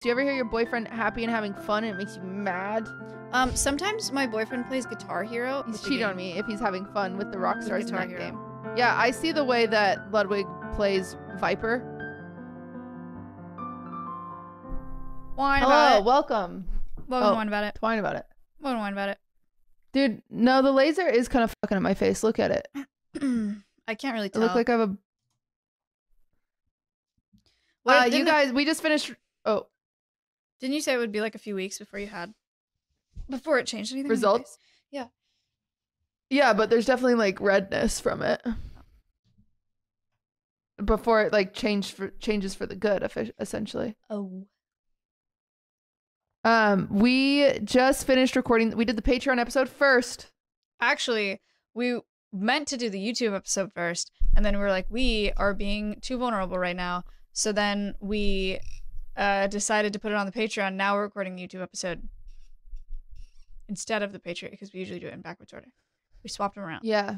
Do you ever hear your boyfriend happy and having fun and it makes you mad? Um, sometimes my boyfriend plays Guitar Hero. He's with cheating on me if he's having fun with the rock stars in Guitar that Hero. game. Yeah, I see the way that Ludwig plays Viper. Whine Hello, about it. welcome. Welcome, oh. whine about it. Twine about it. Welcome, whine about it? Dude, no, the laser is kind of fucking at my face. Look at it. it. I can't really It tell. looked like I have a. What, uh, you guys, we just finished. Oh, Didn't you say it would be like a few weeks before you had before it changed anything? Results? Yeah. yeah, but there's definitely like redness from it. Before it like changed for changes for the good, essentially. Oh. Um, we just finished recording. We did the Patreon episode first. Actually, we meant to do the YouTube episode first, and then we were like, we are being too vulnerable right now. So then we uh, decided to put it on the Patreon. Now we're recording the YouTube episode instead of the Patreon because we usually do it in backwards order. We swapped them around. Yeah.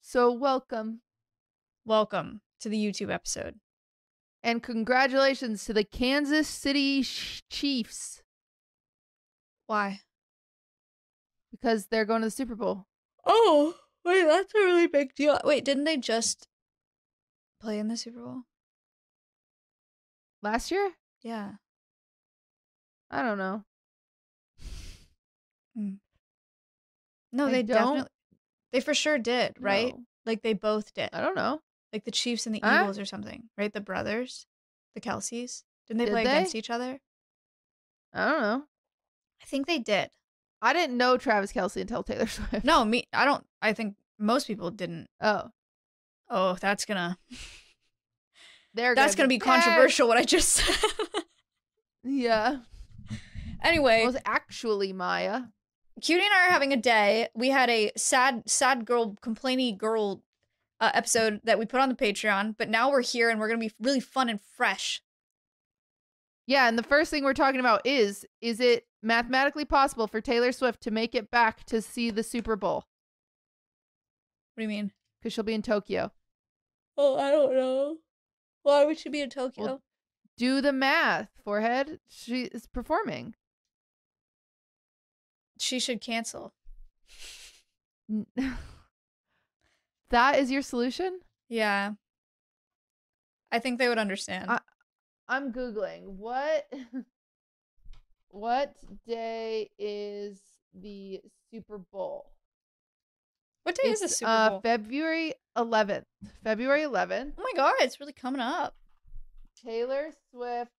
So welcome Welcome to the YouTube episode. and congratulations to the Kansas City Sh- Chiefs Why? because they're going to the Super Bowl. Oh, wait, that's a really big deal. Wait, didn't they just play in the Super Bowl? Last year? Yeah. I don't know. Mm. No, I they don't definitely they for sure did, right? know. Like they both did. I don't know. Like the Chiefs and the? Eagles or something, right? The brothers, the Kelces. Didn't they Did play they? against each other? I don't know. I think they did. I didn't know Travis Kelce until Taylor Swift. No, me I don't I think most people didn't. Oh, Oh, that's gonna they're that's gonna be controversial what I just said. Yeah. anyway, It was actually Maya. Cutie and I are having a day. We had a sad, sad girl, complainy girl uh, episode that we put on the Patreon, but now we're here and we're gonna be really fun and fresh. Yeah, and the first thing we're talking about is is it mathematically possible for Taylor Swift to make it back to see the Super Bowl What do you mean? because she'll be in Tokyo? Oh, I don't know. Why would she be in Tokyo? Well- Do the math, forehead. She is performing. she should cancel. That is your solution? Yeah. I think they would understand. I- I'm googling what what day is the Super Bowl? What day is the It's, Super uh, Bowl? February 11th. February 11th. oh my god, it's really coming up. Taylor Swift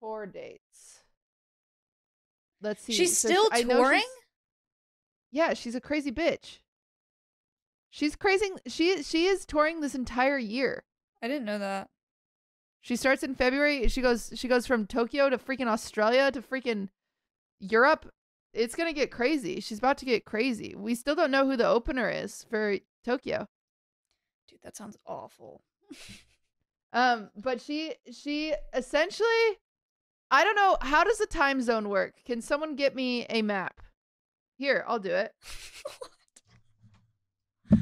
tour dates. Let's see. She's So still know touring? she's- Yeah, she's a crazy bitch. She's crazy. She she is touring this entire year. I didn't know that. She starts in February. She goes she goes from Tokyo to freaking Australia to freaking Europe. It's gonna get crazy. She's about to get crazy. We still don't know who the opener is for Tokyo. Dude, that sounds awful. Um, but she she essentially I don't know, how does the time zone work? Can someone get me a map? Here, I'll do it.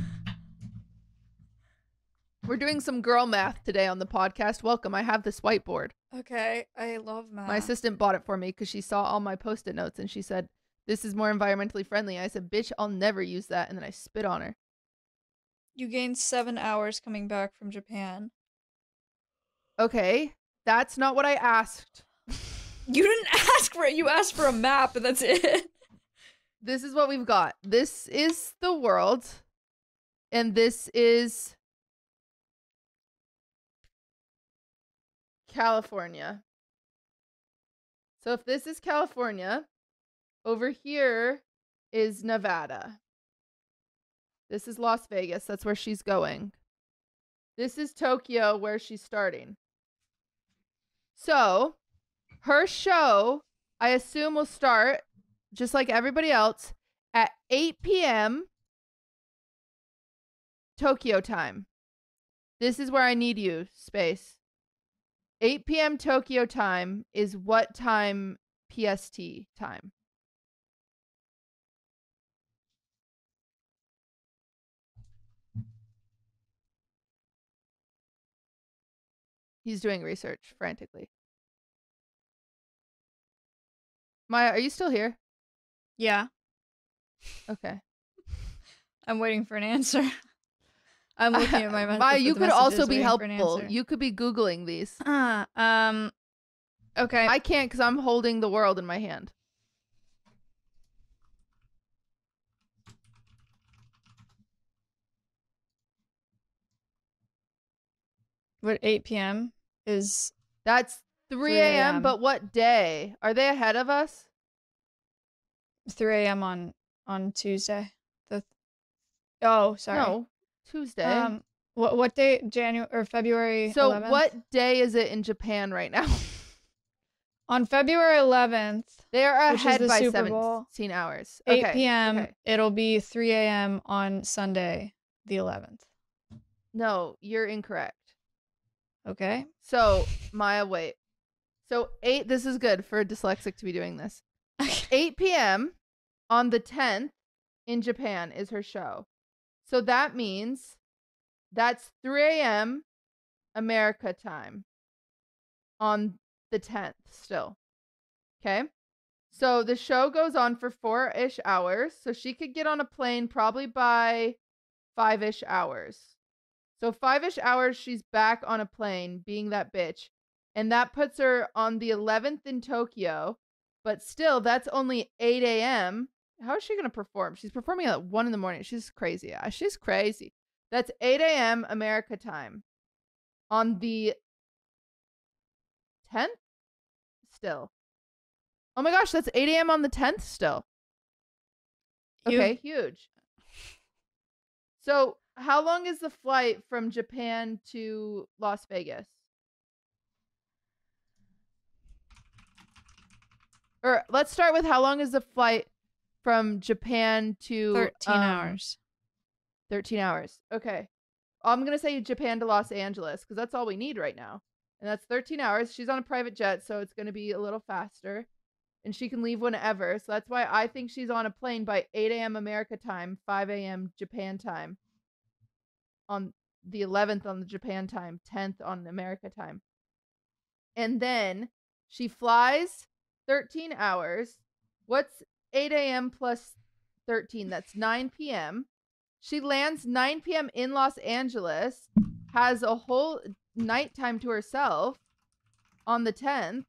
We're doing some girl math today on the podcast. Welcome. I have this whiteboard. okay, I love math. My assistant bought it for me because she saw all my post-it notes and she said, "This is more environmentally friendly." I said, "Bitch, I'll never use that." And then I spit on her. you gained seven hours coming back from Japan. Okay, that's not what I asked. You didn't ask for it. You asked for a map, and that's it. This is what we've got. This is the world, and this is California. So if this is California, over here is Nevada. This is Las Vegas. That's where she's going. This is Tokyo, where she's starting. So, her show, I assume, will start just like everybody else at 8 p.m. Tokyo time. This is where I need you, space. 8 p.m. Tokyo time is what time PST time? He's doing research frantically. Maya, are you still here? Yeah. Okay. I'm waiting for an answer. I'm looking at my. Maya, you could also be helpful. You could be googling these. Ah, uh, um okay. I can't cuz I'm holding the world in my hand. What 8 p.m. is That's 3 3 a.m. But what day? Are they ahead of us? 3 a.m. on on Tuesday. The oh, sorry. No, Tuesday. Um, what what day? January or February? so 11th? what day is it in Japan right now? On February 11th, they are ahead the by Super Bowl. 17 hours. 8 p.m. okay. It'll be 3 a.m. on Sunday, the 11th. No, you're incorrect. Okay. So Maya, wait. So eight. This is good for a dyslexic to be doing this. 8 p.m. on the 10th in Japan is her show. So that means that's 3 a.m. America time on the 10th still. Okay. So the show goes on for four ish hours. So she could get on a plane probably by five ish hours. So five ish hours, she's back on a plane being that bitch. And that puts her on the 11th in Tokyo. But still, that's only 8 a.m. How is she going to perform? She's performing at 1 in the morning. She's crazy. She's crazy. That's 8 a.m. America time on the 10th still. Oh my gosh, that's 8 a.m. on the 10th still. Okay, huge. So, how long is the flight from Japan to Las Vegas? Or let's start with how long is the flight from Japan to 13 um, hours. 13 hours. Okay. I'm going to say Japan to Los Angeles because that's all we need right now. And that's 13 hours. She's on a private jet, so it's going to be a little faster. And she can leave whenever. So that's why I think she's on a plane by 8 a.m. America time, 5 a.m. Japan time. On the 11th on the Japan time, 10th on America time. And then she flies 13 hours. What's 8 a.m. plus 13? That's 9 p.m. She lands 9 p.m. in Los Angeles, has a whole nighttime to herself on the 10th,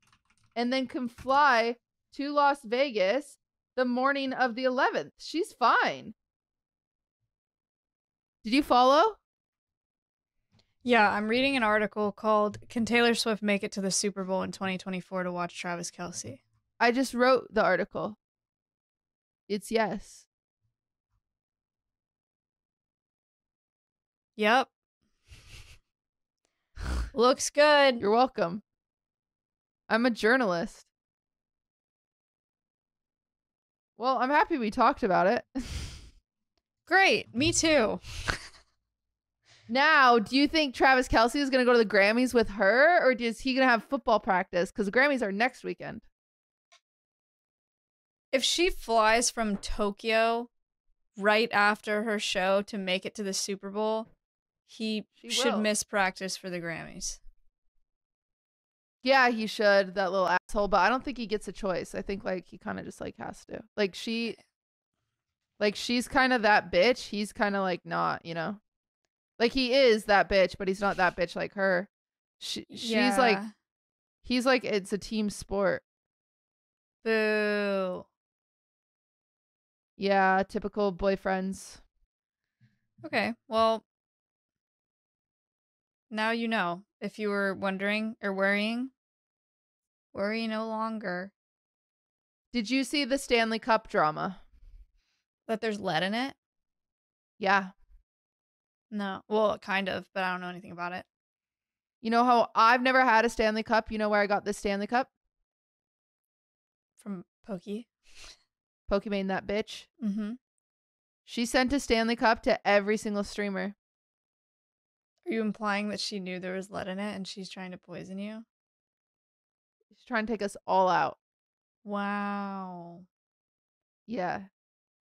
and then can fly to Las Vegas the morning of the 11th. She's fine. Did you follow? Yeah, I'm reading an article called Can Taylor Swift Make It to the Super Bowl in 2024 to watch Travis Kelce? I just wrote the article. It's yes. Yep. Looks good. You're welcome. I'm a journalist. Well, I'm happy we talked about it. Great. Me too. now, do you think Travis Kelce is going to go to the Grammys with her, or is he going to have football practice? Because the Grammys are next weekend. If she flies from Tokyo right after her show to make it to the Super Bowl, he She should will. miss practice for the Grammys. Yeah, he should, that little asshole, but I don't think he gets a choice. I think like he kind of just like has to. Like she eh. like she's kind of that bitch. He's kind of like not, you know. Like he is that bitch, but he's not that bitch like her. She, she's like he's like it's a team sport. boo. Yeah, typical boyfriends. Okay, well, now you know. If you were wondering or worrying, worry no longer. Did you see the Stanley Cup drama? That there's lead in it? Yeah. No. Well, kind of, but I don't know anything about it. You know how I've never had a Stanley Cup? You know where I got this Stanley Cup? From Pokey. Pokimane that bitch. Mm-hmm. She sent a Stanley Cup to every single streamer. Are you implying that she knew there was lead in it and she's trying to poison you? She's trying to take us all out. Wow. Yeah.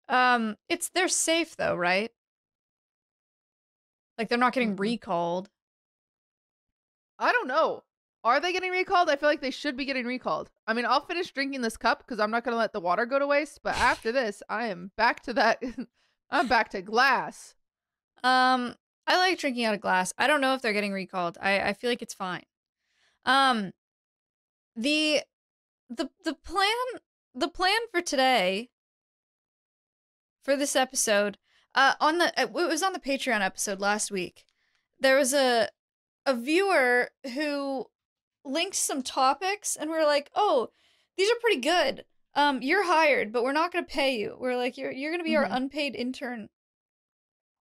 Um, it's they're safe though, right? Like they're not getting recalled. I don't know. Are they getting recalled? I feel like they should be getting recalled. I mean, I'll finish drinking this cup because I'm not going to let the water go to waste. But after this, I am back to that. I'm back to glass. Um, I like drinking out of glass. I don't know if they're getting recalled. I I feel like it's fine. Um, the the the plan the plan for today for this episode uh on the it was on the Patreon episode last week. There was a a viewer who linked some topics and we're like, "Oh, these are pretty good. Um you're hired, but we're not going to pay you." We're like, "You're you're going to be Mhm. our unpaid intern."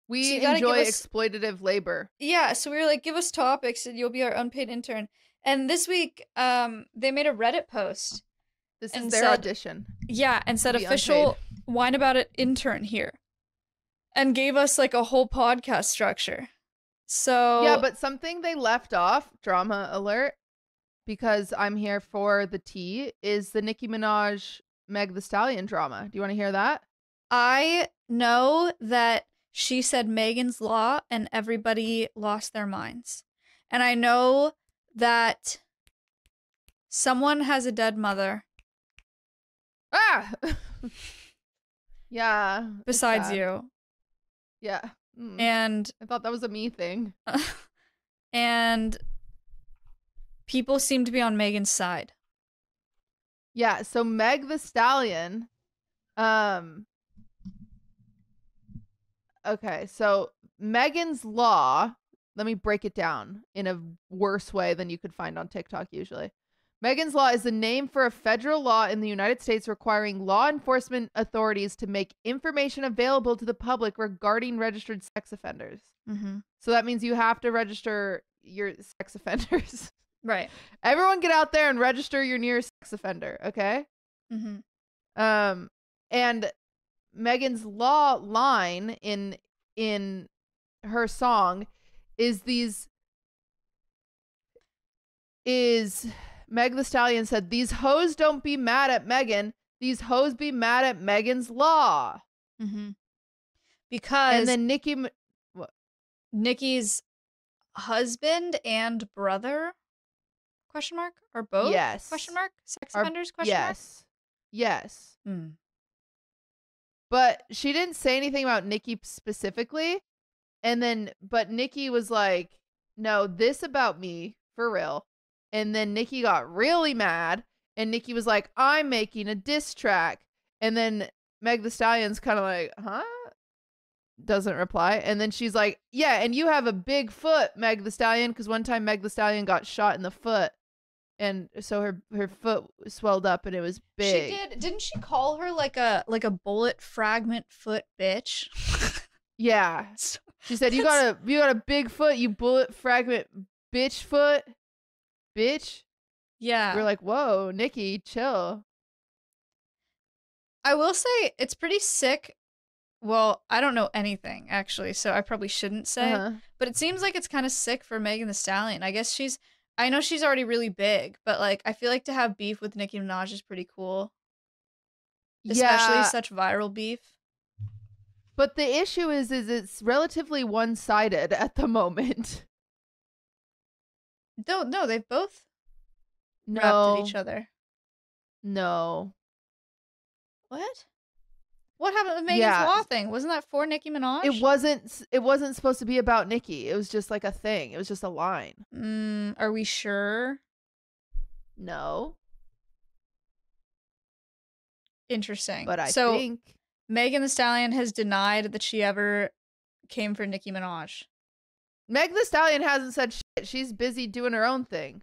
We So you gotta give enjoy us- exploitative labor. Yeah, so we were like, give us topics and you'll be our unpaid intern. And this week, um, they made a Reddit post. This is their said- audition. Yeah, and said official unpaid. wine about it intern here. And gave us like a whole podcast structure. So Yeah, but something they left off, drama alert, because I'm here for the tea, is the Nicki Minaj Meg the Stallion drama. Do you want to hear that? I know that she said Megan's Law and everybody lost their minds. And I know that someone has a dead mother Ah! yeah. besides you. Yeah. Mm. And I thought that was a me thing. and people seem to be on Megan's side. Yeah, so Meg the Stallion um Okay, so Megan's Law, let me break it down in a worse way than you could find on TikTok usually. Megan's Law is the name for a federal law in the United States requiring law enforcement authorities to make information available to the public regarding registered sex offenders. Mm-hmm. So that means you have to register your sex offenders. Right. Everyone get out there and register your nearest sex offender, okay? Mm-hmm. Um and Megan's law line in in her song is these is Meg the Stallion said these hoes don't be mad at Megan, these hoes be mad at Megan's law. Mm-hmm. Because And then Nicki M- Nicki's husband and brother question mark or both yes. question mark sex Are- offenders question mark? Yes. Yes. Hmm. But she didn't say anything about Nicki specifically. And then, but Nicki was like, no, this about me for real. And then Nicki got really mad. And Nicki was like, I'm making a diss track. And then Meg the Stallion's kind of like, huh? Doesn't reply. And then she's like, yeah, and you have a big foot, Meg the Stallion. Because one time Meg the Stallion got shot in the foot. And so her, her foot swelled up and it was big. She did. Didn't she call her like a like a bullet fragment foot bitch? Yeah. She said, "You got a you got a big foot, you bullet fragment bitch foot, bitch." yeah. We're like, "Whoa, Nicki, chill." I will say it's pretty sick. Well, I don't know anything actually, so I probably shouldn't say. Uh-huh. But it seems like it's kind of sick for Megan the Stallion. I guess she's I know she's already really big, but like I feel like to have beef with Nicki Minaj is pretty cool. Especially yeah, such viral beef. but the issue is, is it's relatively one sided at the moment. No, no, they've both rapped No, at each other. no, What? What happened with Megan's Yeah. Law thing? Wasn't that for Nicki Minaj? it wasn't. It wasn't supposed to be about Nicki. It was just like a thing. It was just a line. Mm, are we sure? No, Interesting. but I so think Megan the Stallion has denied that she ever came for Nicki Minaj. Meg the Stallion hasn't said shit. She's busy doing her own thing.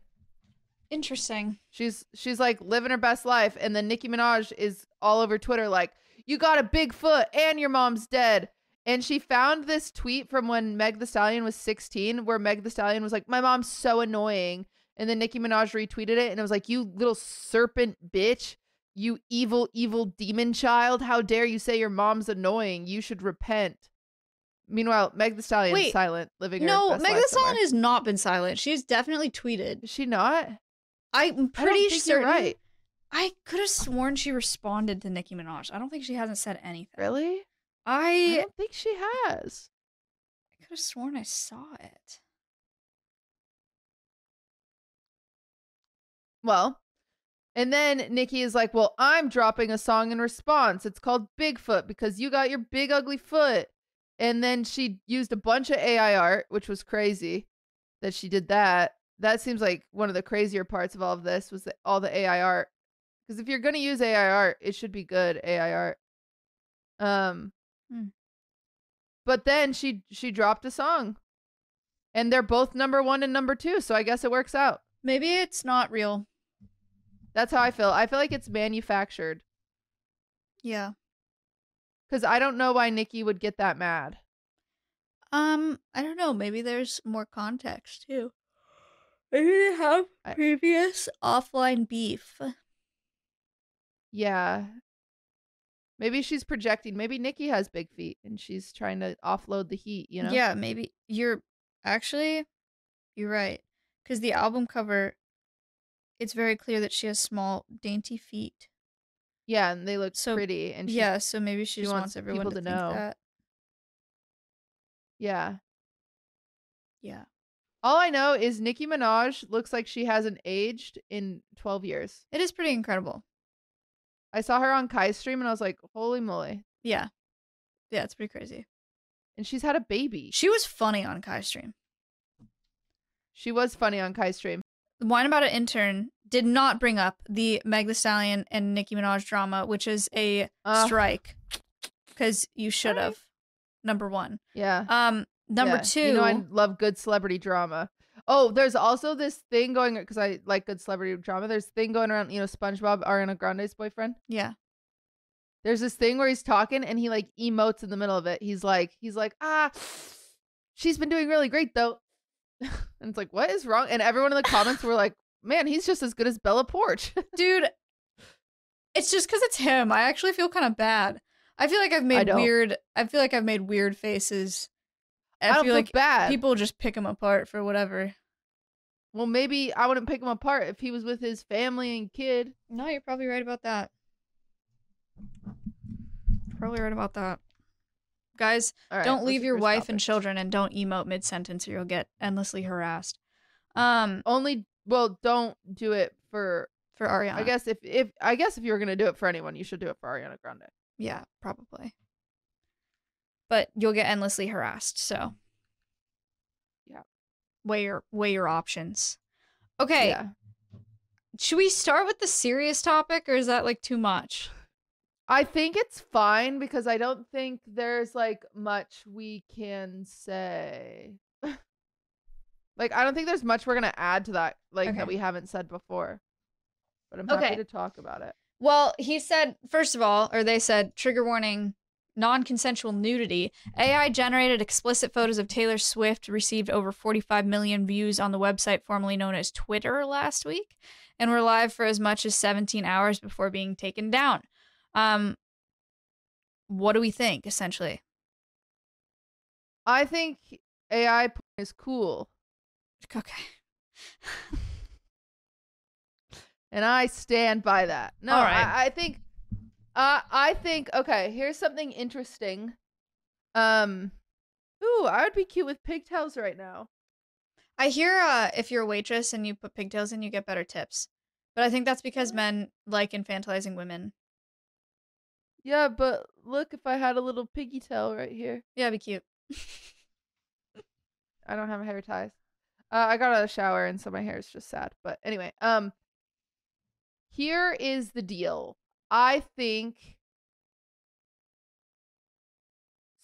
Interesting. She's she's like living her best life, and then Nicki Minaj is all over Twitter like, "You got a big foot, and your mom's dead." And she found this tweet from when Meg the Stallion was 16, where Meg the Stallion was like, "My mom's so annoying," and then Nicki Minaj retweeted it, and it was like, "You little serpent bitch, you evil evil demon child! How dare you say your mom's annoying? You should repent." Meanwhile, Meg the Stallion Wait, silent, living her No, life the Stallion somewhere. has not been silent. She's definitely tweeted. Is she not? I'm pretty you're right. I could have sworn she responded to Nicki Minaj. I don't think she hasn't said anything. Really? I I, don't think she has. I could have sworn I saw it. Well, and then Nicki is like, Well, I'm dropping a song in response. It's called Bigfoot because you got your big ugly foot. And then she used a bunch of AI art, which was crazy that she did that. That seems like one of the crazier parts of all of this was that all the AI art. Because if you're gonna use AI art, it should be good AI art. Um, Hmm. but then she she dropped a song, and they're both number one and number two. So I guess it works out. Maybe it's not real. That's how I feel. I feel like it's manufactured Yeah. Because I don't know why Nicki would get that mad. Um, I don't know. Maybe there's more context too. Maybe they have I- previous offline beef. Yeah. Maybe she's projecting. Maybe Nicki has big feet and she's trying to offload the heat, you know? Yeah, maybe you're actually you're right because the album cover, it's very clear that she has small, dainty feet. Yeah, and they look So, pretty. And she's, yeah, so maybe she, she just wants wants everyone to, to know. that. Yeah. Yeah. All I know is Nicki Minaj looks like she hasn't aged in 12 years. It is pretty incredible. I saw her on Kai's stream and I was like, holy moly. Yeah. Yeah, it's pretty crazy. And she's had a baby. She was funny on Kai stream. She was funny on Kai's stream. Wine About an intern did not bring up the Meg The Stallion and Nicki Minaj drama, which is a Uh, strike. Because you should have. Number one. Yeah. Um, number Yeah. two. You know, I love good celebrity drama. Oh, there's also this thing going because I like good celebrity drama. There's thing going around, you know, SpongeBob, Ariana Grande's boyfriend. yeah. There's this thing where he's talking and he like emotes in the middle of it. He's like, he's like, ah, she's been doing really great though. and it's like, what is wrong? And everyone in the comments were like, man, he's just as good as Bella Poarch. Dude, it's just because it's him. I actually feel kind of bad. I feel like I've made don't. weird. I feel like I've made weird faces. I, I, don't feel feel like bad. people just pick him apart for whatever. well, maybe I wouldn't pick him apart if he was with his family and kid. No, you're probably right about that. Probably right about that. Guys, right, don't leave your wife topic? and children and don't emote mid sentence or you'll get endlessly harassed. Um, Only, well, don't do it for. for Ariana. I guess if if I guess if you were gonna do it for anyone, you should do it for Ariana Grande. Yeah, probably. But you'll get endlessly harassed, so Yeah. Weigh your weigh your options. Okay. Yeah. Should we start with the serious topic or is that like too much? I think it's fine because I don't think there's like much we can say. Like I don't think there's much we're gonna add to that like Okay. that we haven't said before. But I'm Okay. happy to talk about it. Well, he said first of all, or they said trigger warning non-consensual nudity. AI generated explicit photos of Taylor Swift received over 45 million views on the website formerly known as Twitter last week and were live for as much as 17 hours before being taken down. Um what do we think essentially? I think AI is cool, Okay. and I stand by that. No, right. I, I think, uh, I think. Okay, here's something interesting. Um, ooh, I would be cute with pigtails right now. I hear uh, if you're a waitress and you put pigtails in, you get better tips. But I think that's because men like infantilizing women. Yeah, but look, if I had a little piggy tail right here. Yeah, be cute. I don't have hair ties. Uh, I got out of the shower and so my hair is just sad. But anyway, um, here is the deal. I think.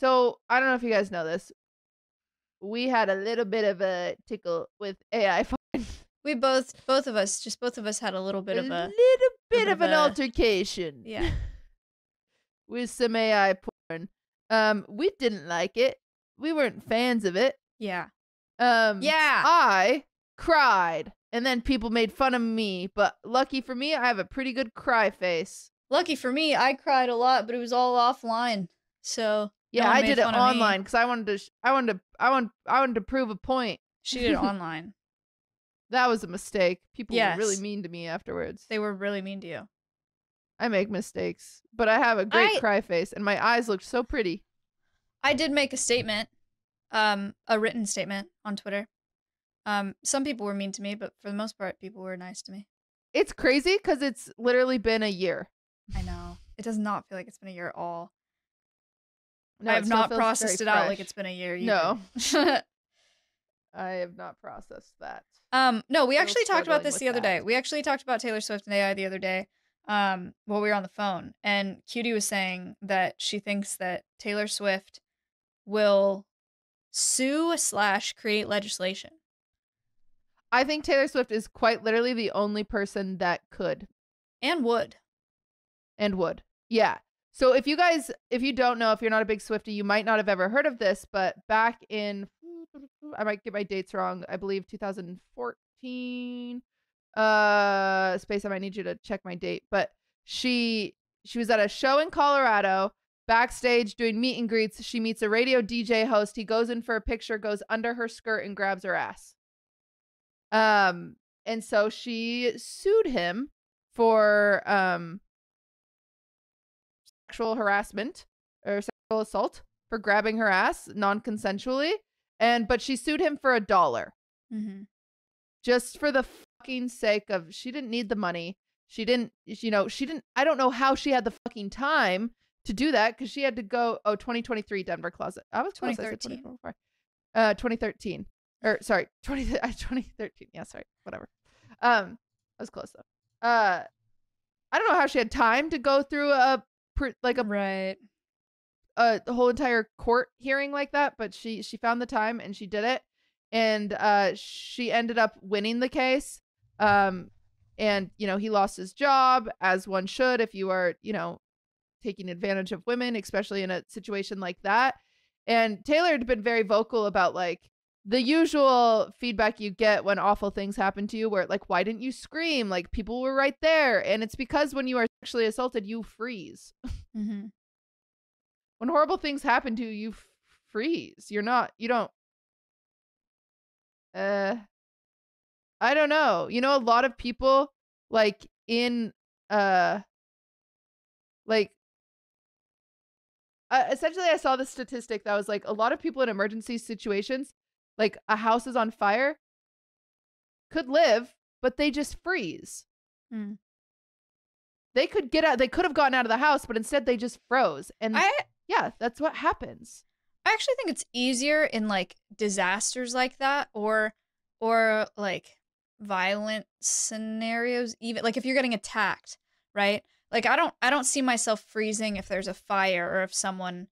So I don't know if you guys know this. We had a little bit of a tickle with AI. porn. We both, both of us, just both of us had a little bit a of a. little bit bit of of an a- altercation. Yeah. with some AI porn. Um, we didn't like it. We weren't fans of it. Yeah. Um, Yeah. I cried, and then people made fun of me. But lucky for me, I have a pretty good cry face. Lucky for me, I cried a lot, but it was all offline. So Yeah, one I did it online because I wanted to. Sh- I wanted to. I want. I wanted to prove a point. she did it online. That was a mistake. People were really mean to me afterwards. They were really mean to you. I make mistakes, but I have a great I- cry face, and my eyes looked so pretty. I did make a statement, um, a written statement on Twitter. Um, some people were mean to me, but for the most part, people were nice to me. it's crazy because it's literally been a year. I know. It does not feel like it's been a year at all. No, I have not processed it out like it's been a year. No. I have not processed that. um, no, we actually talked about this the other day. We actually talked about Taylor Swift and AI the other day. Um, while we were on the phone, and Cutie was saying that she thinks that Taylor Swift will sue slash create legislation. I think Taylor Swift is quite literally the only person that could And would. and would. Yeah. So if you guys, if you don't know, if you're not a big Swifty, you might not have ever heard of this, but back in, I might get my dates wrong. I believe 2014. Uh, space. I might need you to check my date, but she she was at a show in Colorado, backstage doing meet and greets. She meets a radio DJ host. He goes in for a picture, goes under her skirt and grabs her ass. Um, and so she sued him for um sexual harassment or sexual assault for grabbing her ass non-consensually and but she sued him for a dollar Mm-hmm. just for the fucking sake of she didn't need the money she didn't you know she didn't i don't know how she had the fucking time to do that because she had to go oh 2023 denver closet i was close, 2013. 2024. uh 2013 or sorry 20 2013 yeah sorry whatever um i was close though uh i don't know how she had time to go through a like a Right. a the whole entire court hearing like that, but she she found the time and she did it, and uh, she ended up winning the case. Um, and you know he lost his job as one should if you are you know taking advantage of women, especially in a situation like that. And Taylor had been very vocal about like the usual feedback you get when awful things happen to you, where like why didn't you scream? Like people were right there, and it's because when you are sexually assaulted, you freeze Mm-hmm. when horrible things happen to you, you f- freeze. You're not, you don't, uh, I don't know. You know, a lot of people like in, uh, like, uh, essentially, I saw this statistic that was like a lot of people in emergency situations, like a house is on fire, could live, but they just freeze. Hmm. They could get out, they could have gotten out of the house, but instead they just froze. And I yeah, that's what happens. I actually think it's easier in like disasters like that or or like violent scenarios even like if you're getting attacked, right? Like I don't I don't see myself freezing if there's a fire or if someone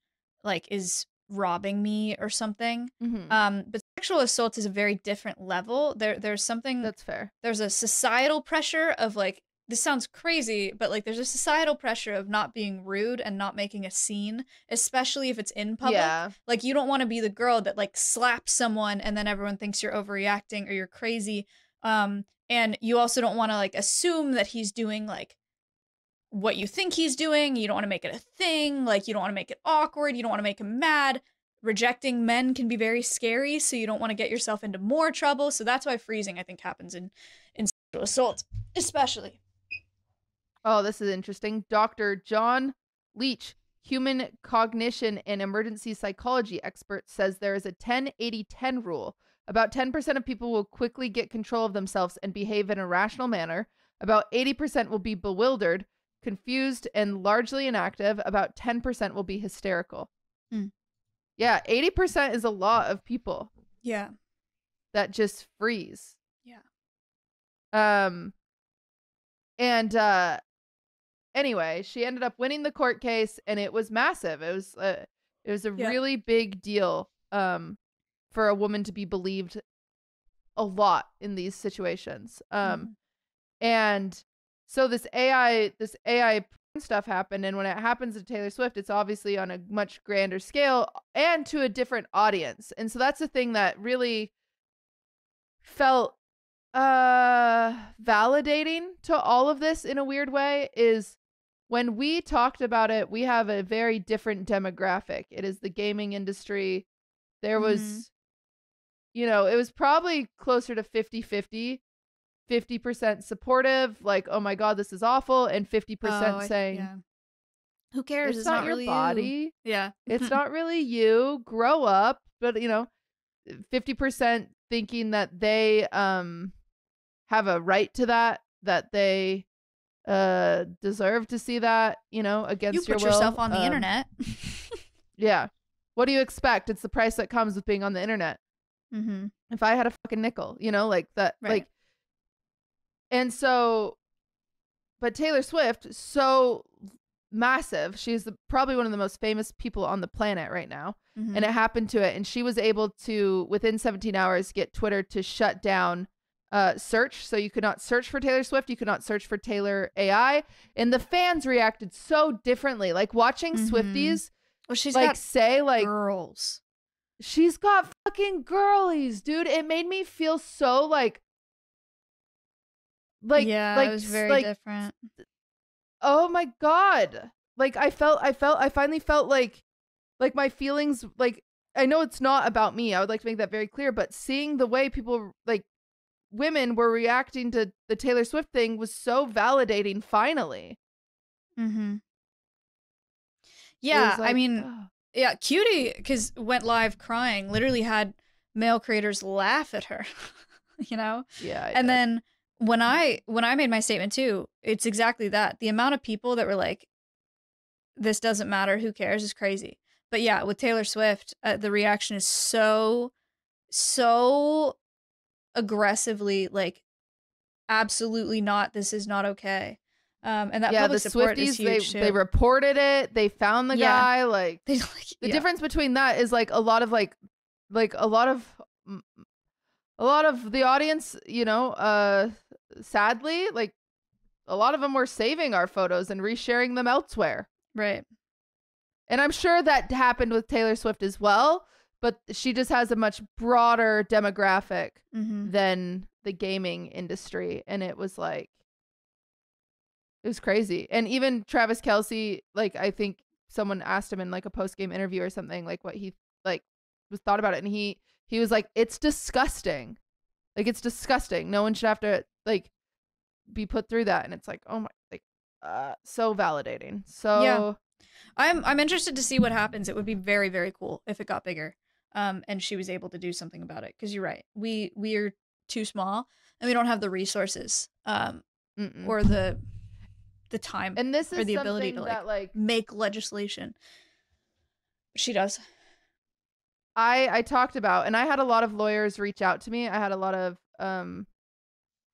like is robbing me or something. Mm-hmm. Um but sexual assault is a very different level. There there's something That's fair. there's a societal pressure of like this sounds crazy but like there's a societal pressure of not being rude and not making a scene especially if it's in public Yeah. like you don't want to be the girl that like slaps someone and then everyone thinks you're overreacting or you're crazy um and you also don't want to like assume that he's doing like what you think he's doing you don't want to make it a thing like you don't want to make it awkward you don't want to make him mad rejecting men can be very scary so you don't want to get yourself into more trouble so that's why freezing i think happens in in sexual assault especially Oh, this is interesting. Dr. John Leach, human cognition and emergency psychology expert, says there is a 10 80 10 rule. About 10% of people will quickly get control of themselves and behave in a rational manner. About 80% will be bewildered, confused, and largely inactive. About 10% will be hysterical. Hmm. Yeah, 80% is a lot of people. yeah that just freeze. Yeah. Um and uh anyway, she ended up winning the court case and it was massive. It was uh, it was a Yeah. really big deal um for a woman to be believed a lot in these situations. Um Mhm. and so this AI this AI stuff happened and when it happens to Taylor Swift it's obviously on a much grander scale and to a different audience. And so that's the thing that really felt uh validating to all of this in a weird way is when we talked about it we have a very different demographic it is the gaming industry there was Mhm. you know it was probably closer to 50-50 50% supportive like oh my god this is awful and 50% Oh, I- saying yeah. who cares it's, not, your really you. body yeah it's not really you grow up but you know 50% thinking that they um have a right to that that they uh deserve to see that, you know, against You your put will. yourself on the Um, internet. Yeah. What do you expect? It's the price that comes with being on the internet. mm-hmm. If I had a fucking nickel, you know, like that Right. like and so but Taylor Swift so massive. She's the, probably one of the most famous people on the planet right now. Mm-hmm. and it happened to it and she was able to within 17 hours get twitter to shut down uh, search so you could not search for taylor swift you could not search for taylor ai and the fans reacted so differently like watching Mhm. swifties well, she's like got say like girls. she's got fucking girlies dude it made me feel so like like yeah, like it was very like different. oh my god like i felt i felt i finally felt like like my feelings like i know it's not about me i would like to make that very clear but seeing the way people like women were reacting to the taylor swift thing was so validating finally Mm-hmm. Yeah, was I mean, ugh. yeah, Cutie because went live crying. Literally had male creators laugh at her. you know, yeah I and did. then when I when I made my statement too, it's exactly that. The amount of people that were like, "This doesn't matter. Who cares?" is crazy. But yeah, with Taylor Swift, uh, the reaction is so so aggressively like, absolutely not. This is not okay. Um, and that yeah public the support swifties is they, huge they too. reported it they found the Yeah. guy like They, like, the yeah. difference between that is like a lot of like like a lot of a lot of the audience you know uh sadly like a lot of them were saving our photos and resharing them elsewhere right. and i'm sure that happened with taylor swift as well but she just has a much broader demographic Mm-hmm. than the gaming industry and it was like it was crazy and even travis kelce like i think someone asked him in like a post-game interview or something like what he like was thought about it and he he was like it's disgusting like it's disgusting no one should have to like be put through that and it's like oh my like uh so validating so Yeah. I'm I'm interested to see what happens. It would be very very cool if it got bigger, um, and she was able to do something about it. Because you're right, we we are too small and we don't have the resources, um, mm-mm. or the the time and this or is the ability to, like, that like make legislation. She does. I I talked about and I had a lot of lawyers reach out to me. I had a lot of um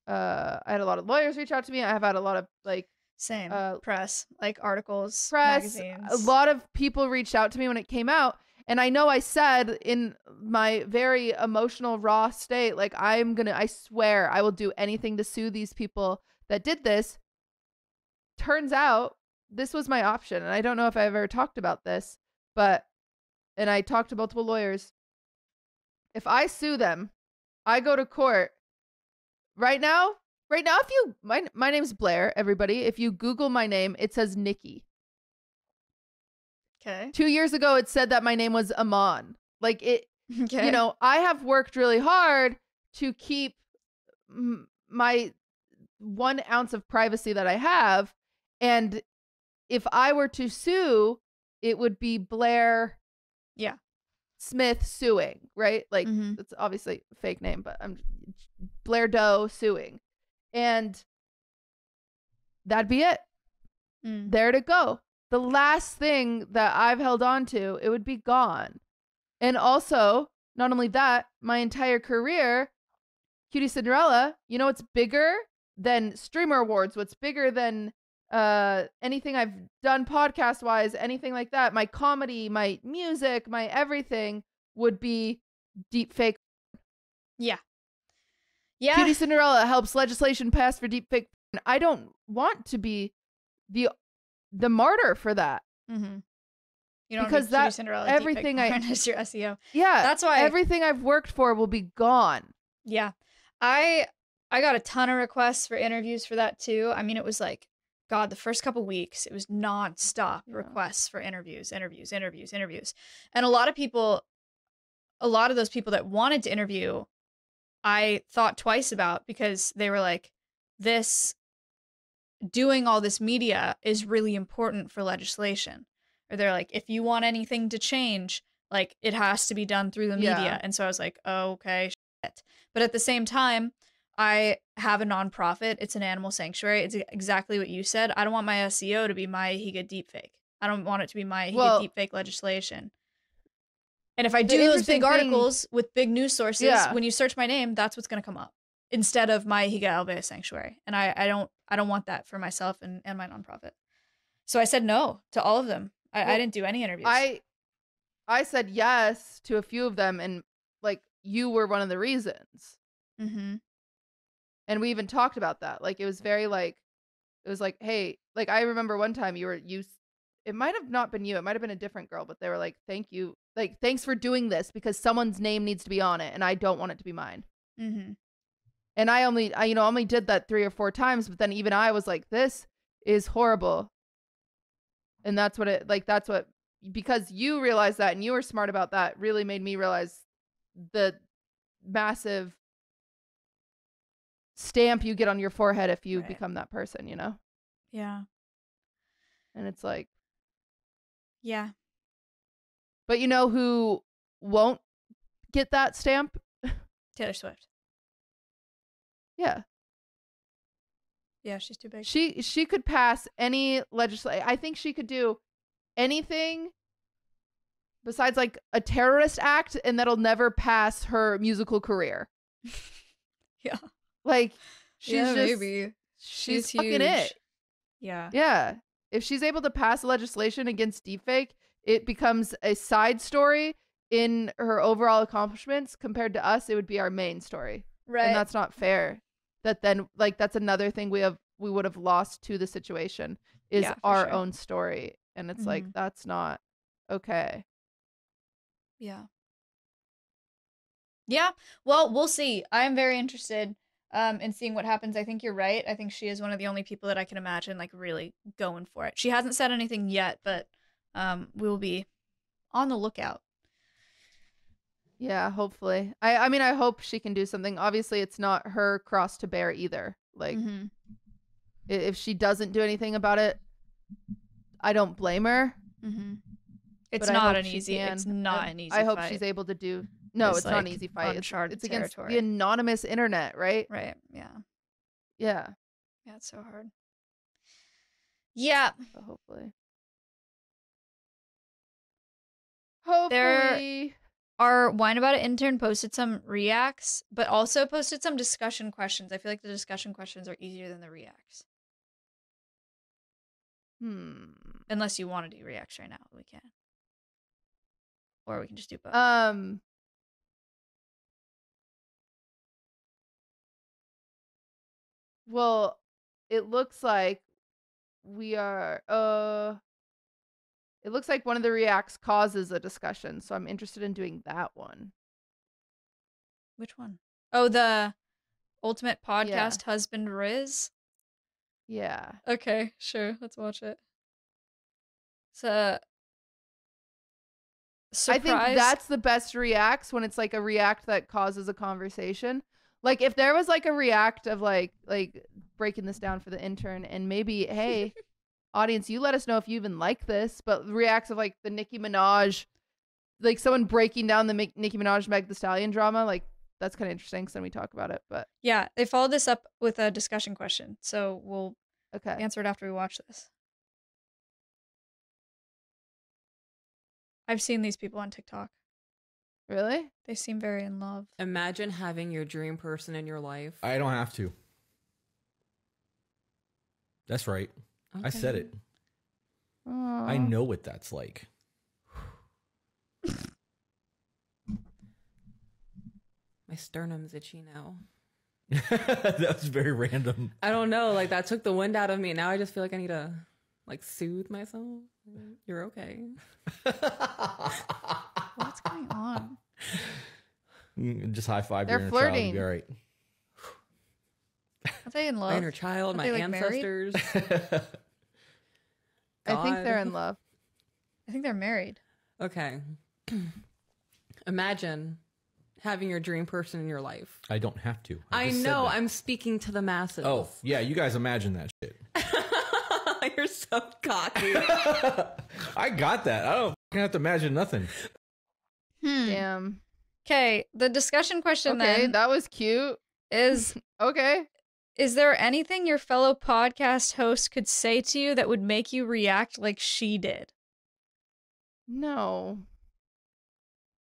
uh I had a lot of lawyers reach out to me. I have had a lot of like Same Uh, press, like articles, press. magazines. A lot of people reached out to me when it came out and I know I said in my very emotional raw state like I'm going to I swear I will do anything to sue these people that did this. Turns out this was my option and I don't know if I've ever talked about this, but and I talked to multiple lawyers. If I sue them, I go to court. Right now, right now if you my my name's Blair, everybody. If you google my name, it says Nikki. Okay. 2 years ago it said that my name was Amon. Like it Okay. you know, I have worked really hard to keep m- my one ounce of privacy that I have. And if I were to sue, it would be Blair Yeah. Smith suing, right? Like, Mhm. it's obviously a fake name, but I'm Blair Doe suing. And that'd be it. Mm. There to go. The last thing that I've held on to, it would be gone. And also, not only that, my entire career, QTCinderella, you know what's bigger than streamer awards? What's bigger than uh anything I've done podcast wise, anything like that? My comedy, my music, my everything would be deep fake. Yeah. Yeah. QTCinderella helps legislation pass for deep fake. I don't want to be the the martyr for that. mm-hmm. You don't Because that- Cinderella everything I- I is your SEO. Yeah. That's why everything I've worked for will be gone. Yeah. I I got a ton of requests for interviews for that too. I mean, it was like God, the first couple weeks, it was nonstop Yeah. requests for interviews, interviews, interviews, interviews. And a lot of people a lot of those people that wanted to interview, I thought twice about because they were like, this doing all this media is really important for legislation. Or they're like, if you want anything to change, like it has to be done through the media. Yeah. And so I was like, oh, okay, shit. But at the same time, I have a nonprofit. It's an animal sanctuary. It's exactly what you said. I don't want my SEO to be my Higa deepfake. I don't want it to be my Higa Well- deepfake legislation. And if I do those big thing- articles with big news sources, Yeah. when you search my name, that's what's going to come up instead of my Higa Alveus sanctuary. And I, I don't I don't want that for myself and, and my nonprofit. So I said no to all of them. I, I didn't do any interviews. I I said yes to a few of them and like you were one of the reasons. mm-hmm. And we even talked about that. Like it was very like it was like, "Hey, like I remember one time you were you it might have not been you. It might have been a different girl, but they were like, "Thank you. Like thanks for doing this because someone's name needs to be on it and I don't want it to be mine." Mm-hmm. And I only I you know only did that 3 or 4 times, but then even I was like, "This is horrible." And that's what it like that's what because you realized that and you were smart about that really made me realize the massive stamp you get on your forehead if you Right. become that person, you know? Yeah. And it's like, Yeah. but you know who won't get that stamp? Taylor Swift. Yeah. Yeah, she's too big. She she could pass any legislation. I think she could do anything besides like a terrorist act and that'll never pass her musical career. yeah. Like she's yeah, just maybe. she's, She's fucking huge. it. Yeah. Yeah. If she's able to pass legislation against deepfake, it becomes a side story in her overall accomplishments. Compared to us, it would be our main story. Right. And that's not fair. That then like that's another thing we have we would have lost to the situation is Yeah, our sure. own story. And it's like Mhm. that's not okay. Yeah. Yeah. Well, we'll see. I am very interested um in seeing what happens. I think you're right. I think she is one of the only people that I can imagine like really going for it. She hasn't said anything yet, but um we will be on the lookout. Yeah, hopefully. I I mean I hope she can do something. Obviously it's not her cross to bear either. Like Mhm. if she doesn't do anything about it, I don't blame her. Mhm. It's but I not hope an easy. It's not I- an easy. I hope fight. she's able to do. No, It's it's, not an easy fight. It's, it's against territory. the anonymous internet, right? right. Yeah. Yeah. Yeah. It's so hard. Yeah. So hopefully. There- Hopefully. our wine about it intern posted some reacts, but also posted some discussion questions. I feel like the discussion questions are easier than the reacts. Hmm. Unless you want to do reacts right now, we can. Or we can just do both. Um. Well, it looks like we are. Uh. It looks like one of the reacts causes a discussion, so I'm interested in doing that one. Which one? Oh, the ultimate podcast husband rizz. Yeah. Okay, sure. Let's watch it. So, surprise. I think that's the best reacts when it's like a react that causes a conversation. Like if there was like a react of like like breaking this down for the intern and maybe hey audience you let us know if you even like this but reacts of like the Nicki Minaj like someone breaking down the Mick- Nicki Minaj Meg the Stallion drama like that's kind of interesting because then we talk about it but yeah. They followed this up with a discussion question, so we'll okay answer it after we watch this. I've seen these people on TikTok. Really They seem very in love. Imagine having your dream person in your life. I don't have to. That's right. I said Okay. it. I know what that's like. My sternum's itchy now. that was very random. I don't know. Like that took the wind out of me. Now I just feel like I need to like soothe myself. You're okay. What's going on? Mm, Just high five They're your inner child. flirting. You'll be all right. Are they in love? My inner child, Are my they, like, ancestors. I think they're in love I think they're married. Okay. Imagine having your dream person in your life. I don't have to. I, just said know. I'm speaking to the masses. Oh, yeah, you guys imagine that shit. You're so cocky. I got that. I don't fucking have to imagine nothing. Hmm. damn Okay, the discussion question okay then. that was cute is Okay. is there anything your fellow podcast host could say to you that would make you react like she did? No.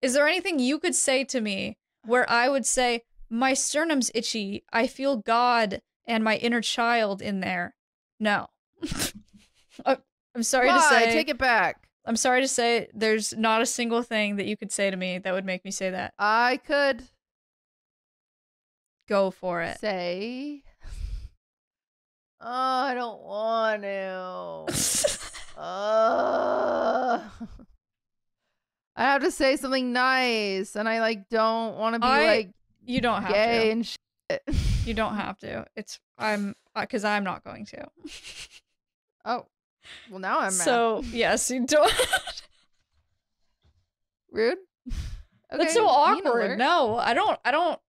Is there anything you could say to me where I would say, My sternum's itchy. I feel God and my inner child in there? No. Uh, I'm sorry to say. Take it back. I'm sorry to say there's not a single thing that you could say to me that would make me say that. I could Go for it. say. Oh, I don't want to. Uh, I have to say something nice, and I like don't want to be I like you don't have gay to. and shit. You don't have to. It's I'm because I'm not going to. oh, well now I'm mad. so yes, you don't. rude. That's so awkward. No, I don't. I don't.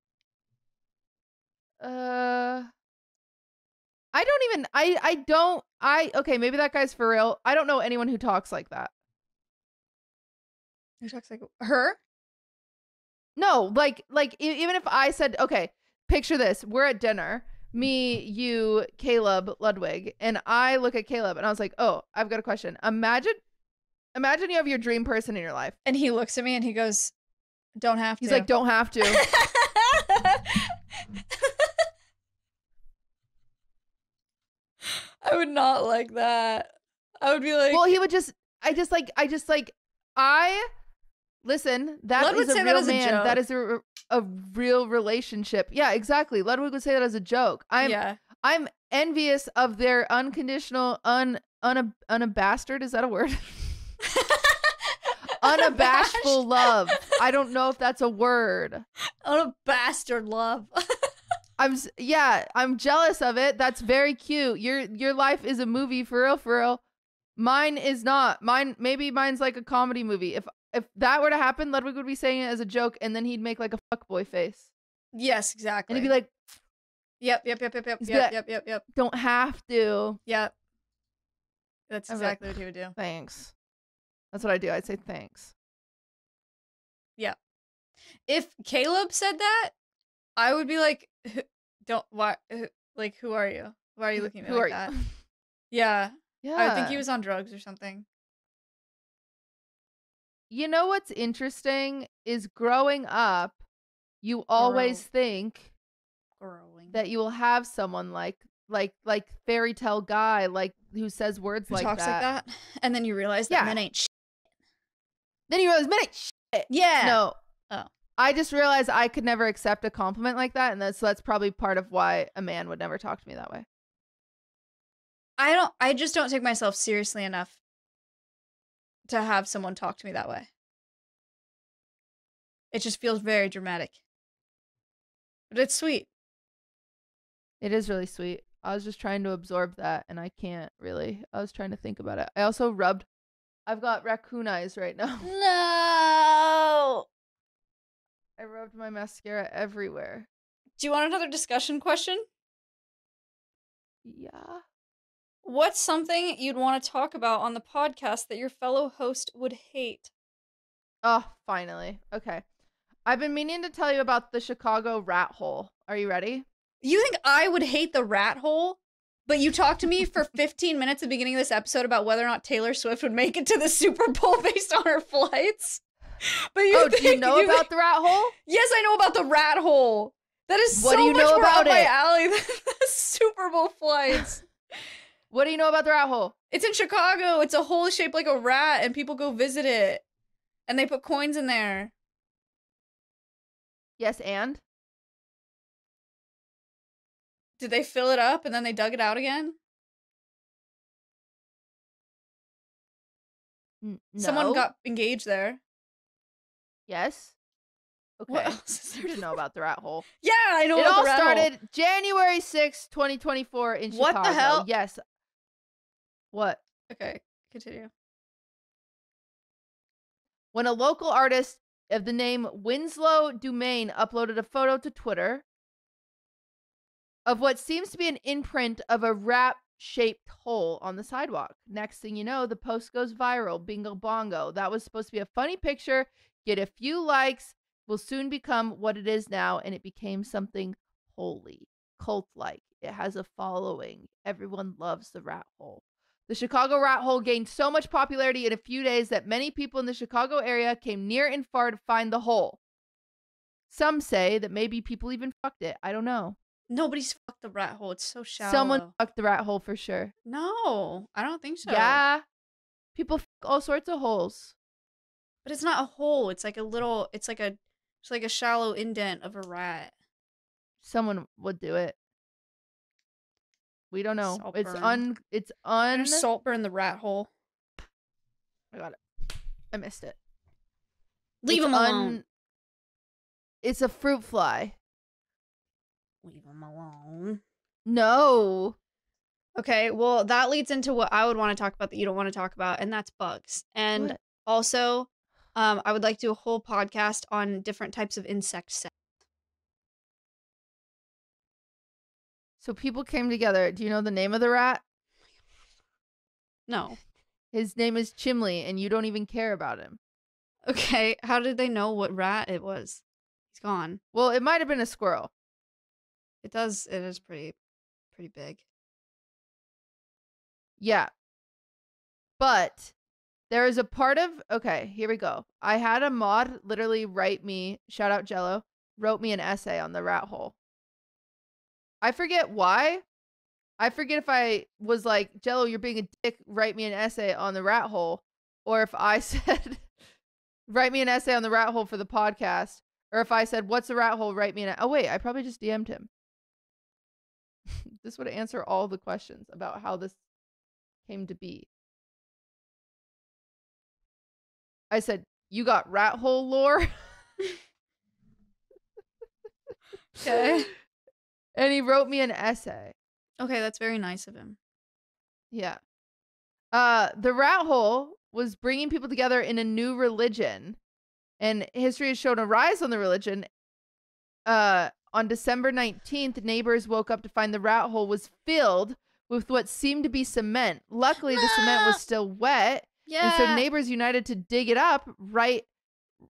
Uh, I don't even. I I don't. I okay. Maybe that guy's for real. I don't know anyone who talks like that. Who talks like her? No, like like even if I said okay, picture this: we're at dinner, me, you, Caleb, Ludwig, and I look at Caleb and I was like, oh, I've got a question. Imagine, imagine you have your dream person in your life. And he looks at me and he goes, "Don't have to." He's like, don't have to. I would not like that. I would be like, well, he would just. I just like. I just like. I listen. That Ludwig is a real as a man. That is a a real relationship. Yeah, exactly. Ludwig would say that as a joke. I'm yeah. I'm envious of their unconditional un un unabashed. Is that a word? Unabashful love. I don't know if that's a word. Unabashed love. I'm yeah, I'm jealous of it. That's very cute. Your your life is a movie for real, for real. Mine is not. Mine maybe mine's like a comedy movie. If if that were to happen, Ludwig would be saying it as a joke, and then he'd make like a fuckboy face, yes, exactly. and he'd be like, "Yep, yep, yep, yep, yep, yep, got- yep, yep, yep, "Don't have to." yep." That's I'm like, exactly what he would do. Thanks. That's what I do. I'd say thanks. Yeah. If Caleb said that, I would be like, "Don't why? Like, who are you? Why are you looking at me Who like that?" Yeah, Yeah. I think he was on drugs or something. You know what's interesting is growing up, you always Grow. think Growing. that you will have someone like like like fairy tale guy like who says words Who like talks that. like that, and then you realize that Yeah. men ain't. Sh- Then you realize, minute, shit. yeah. No. Oh. I just realized I could never accept a compliment like that, and that's so that's probably part of why a man would never talk to me that way. I don't. I just don't take myself seriously enough to have someone talk to me that way. It just feels very dramatic, but it's sweet. It is really sweet. I was just trying to absorb that, and I can't really. I was trying to think about it. I also rubbed. I've got raccoon eyes right now. No. I rubbed my mascara everywhere. Do you want another discussion question? Yeah. What's something you'd want to talk about on the podcast that your fellow host would hate? Oh, finally. Okay. I've been meaning to tell you about the Chicago rat hole. Are you ready? You think I would hate the rat hole? But you talked to me for 15 minutes at the beginning of this episode about whether or not Taylor Swift would make it to the Super Bowl based on her flights. But you oh, do you think- know about think- the rat hole? Yes, I know about the rat hole. That is What so do you much know more about up my it? alley than the Super Bowl flights. What do you know about the rat hole? it's in Chicago. It's a hole shaped like a rat, and people go visit it. And they put coins in there. Yes, and Did they fill it up and then they dug it out again? N- Someone got engaged there. yes. Okay. What else is You there? didn't know about the rat hole. Yeah, I know it about all the rat hole. started January sixth, 2024 in Chicago. What the hell? Yes. What? Okay, continue. When a local artist of the name Winslow Dumaine uploaded a photo to Twitter of what seems to be an imprint of a rat shaped hole on the sidewalk. Next thing you know, the post goes viral. Bingo bongo. That was supposed to be a funny picture, get a few likes, will soon become what it is now, and it became something holy, cult like. It has a following. Everyone loves the rat hole. The Chicago rat hole gained so much popularity in a few days that many people in the Chicago area came near and far to find the hole. Some say that maybe people even fucked it. I don't know. Nobody's fucked the rat hole. It's so shallow. Someone fucked the rat hole for sure. No, I don't think so. Yeah. People fuck all sorts of holes. But it's not a hole. It's like a little. It's like a. It's like a shallow indent of a rat. Someone would do it. We don't know. It's Saltburn. un it's un There's Saltburn the rat hole. I got it. I missed it. Leave It's him alone. It's a fruit fly. Leave him alone. No. Okay, well that leads into what I would want to talk about that you don't want to talk about, and that's bugs. And What? also, um, I would like to do a whole podcast on different types of insect So people came together. Do you know the name of the rat? No. His name is Chimley, and you don't even care about him. Okay, how did they know what rat it was? He's gone. Well, it might have been a squirrel. It does. It is pretty, pretty big. Yeah. But there is a part of okay, here we go. I had a mod literally write me, shout out Jello, wrote me an essay on the rat hole. I forget why. I forget if I was like, Jello, you're being a dick, write me an essay on the rat hole. Or if I said, write me an essay on the rat hole for the podcast. Or if I said, what's the rat hole? Write me an. Oh, wait, I probably just DM'd him. this would answer all the questions about how this came to be. I said, You got rat hole lore? Okay. And he wrote me an essay. Okay, that's very nice of him. Yeah. Uh the rat hole was bringing people together in a new religion. And history has shown a rise on the religion. Uh on December 19th, neighbors woke up to find the rat hole was filled with what seemed to be cement. Luckily, the cement was still wet, Yeah. and so neighbors united to dig it up, right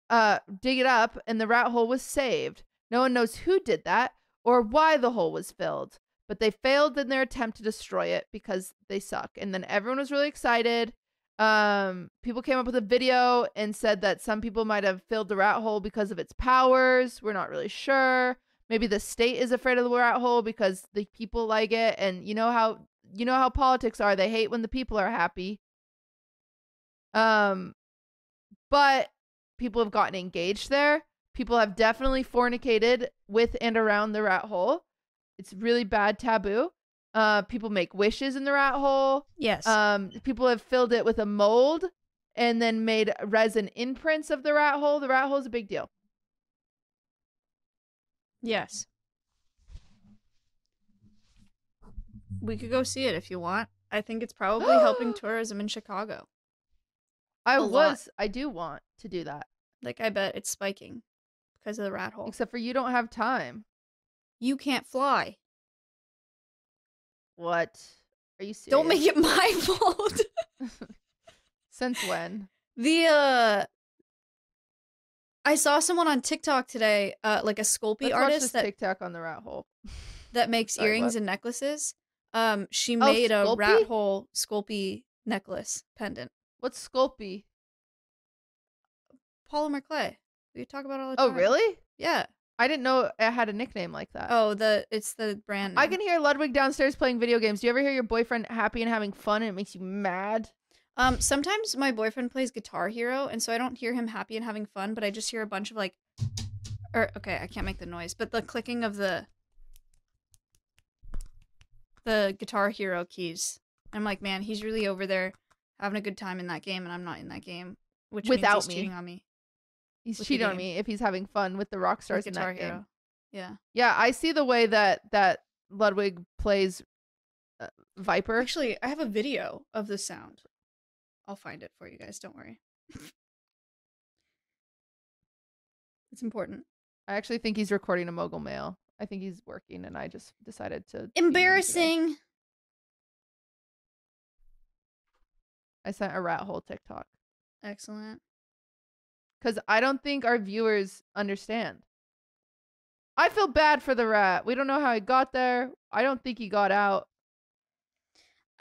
uh dig it up and the rat hole was saved. No one knows who did that or why the hole was filled, but they failed in their attempt to destroy it because they suck. And then everyone was really excited. Um people came up with a video and said that some people might have filled the rat hole because of its powers. We're not really sure. Maybe the state is afraid of the rat hole because the people like it and you know how you know how politics are. They hate when the people are happy. Um, but people have gotten engaged there. People have definitely fornicated with and around the rat hole. It's really bad taboo. Uh, people make wishes in the rat hole. yes. Um, people have filled it with a mold and then made resin imprints of the rat hole. The rat hole is a big deal. yes. We could go see it if you want. I think it's probably helping tourism in Chicago. I A lot. was, I do want to do that, Like I bet it's spiking because of the rat hole. except for you don't have time. you can't fly. What? Are you serious? Don't make it my fault. Since when? the uh I saw someone on TikTok today, uh like a Sculpey Let's artist that TikTok on the rat hole. that makes Sorry, earrings what? and necklaces. Um she Oh, made a rat hole Sculpey necklace pendant. What's Sculpey? Polymer clay. We talk about it all the time. Oh, really? Yeah. I didn't know it had a nickname like that. Oh, the it's the brand. I name. can hear Ludwig downstairs playing video games. Do you ever hear your boyfriend happy and having fun and it makes you mad? Um, sometimes my boyfriend plays Guitar Hero, and so I don't hear him happy and having fun, but I just hear a bunch of like, or okay, I can't make the noise, but the clicking of the the Guitar Hero keys. I'm like, man, he's really over there having a good time in that game, and I'm not in that game, which Without me. cheating on me. He's cheating on me if he's having fun with the rock stars in that game. Yeah. Yeah, I see the way that that Ludwig plays uh, Viper. Actually, I have a video of the sound. I'll find it for you guys. Don't worry. it's important. I actually think he's recording a mogul mail. I think he's working, and I just decided to. be mean today. Embarrassing. I sent a rat hole TikTok Excellent. Because I don't think our viewers understand. I feel bad for the rat. We don't know how he got there. I don't think he got out.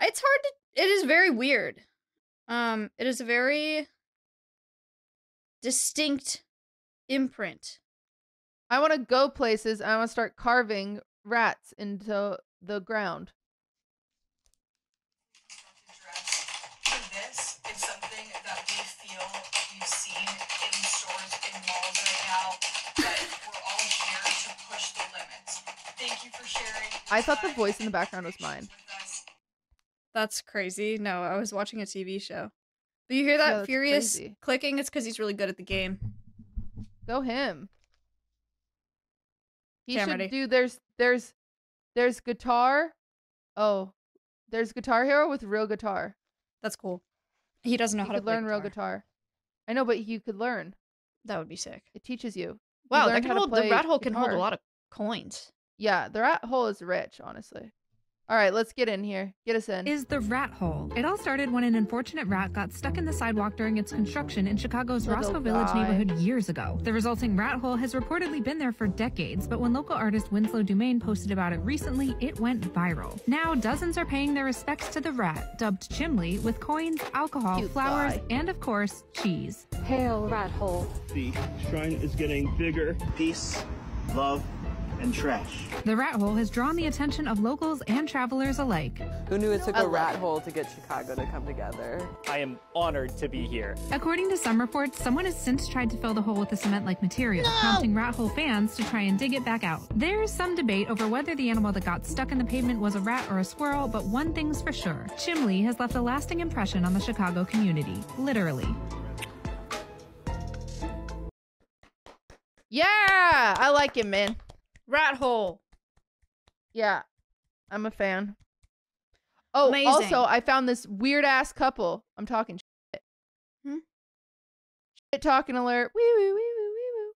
It's hard to. It is very weird. Um, it is a very distinct imprint. I want to go places. and I want to start carving rats into the ground. Thank you for sharing. I thought the voice in the background was mine. That's crazy. No, I was watching a TV show. But you hear that Yeah, that's furious crazy. clicking? It's because he's really good at the game. Go him. He Okay, should ready. do. There's there's there's guitar. Oh, there's Guitar Hero with real guitar. That's cool. He doesn't know You how to could play learn real guitar. I know, but you could learn. That would be sick. It teaches you. You Wow, learn that can hold, the rat hole can hold a lot of coins. Yeah, the rat hole is rich, honestly. All right, let's get in here. Get us in. is the rat hole. It all started when an unfortunate rat got stuck in the sidewalk during its construction in Chicago's oh, Little Roscoe Village neighborhood years ago. The resulting rat hole has reportedly been there for decades, but when local artist Winslow Dumaine posted about it recently, it went viral. Now, dozens are paying their respects to the rat, dubbed Chimley, with coins, alcohol, Cute flowers, guy. and of course, cheese. Hail rat hole. The shrine is getting bigger. peace, love, and trash. The rat hole has drawn the attention of locals and travelers alike. Who knew it took a rat hole to get Chicago to come together? I am honored to be here. According to some reports, someone has since tried to fill the hole with a cement-like material, prompting rat hole fans to try and dig it back out. There's some debate over whether the animal that got stuck in the pavement was a rat or a squirrel, but one thing's for sure. Chimley has left a lasting impression on the Chicago community. Literally. Yeah, I like it, man. Rat hole. Yeah, I'm a fan. Oh, Amazing. also, I found this weird ass couple. I'm talking shit. Hmm? Shit talking alert. Wee wee wee wee wee woo.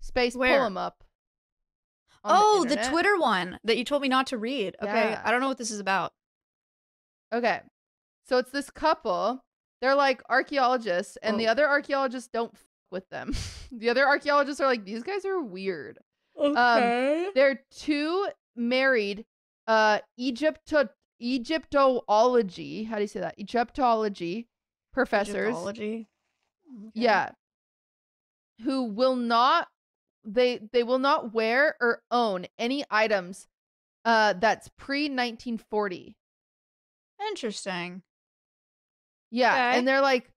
Space, Where? pull him up. Oh, the, internet. Twitter one that you told me not to read. Okay, Yeah. I don't know what this is about. Okay. So it's this couple. They're like archaeologists, and the Oh. other archaeologists don't with them. the other archaeologists are like, these guys are weird. Okay. They're two married uh Egypto Egyptology. How do you say that? Egyptology professors. Yeah. Who will not they they will not wear or own any items uh that's pre 1940. Interesting. Yeah, Okay. and they're like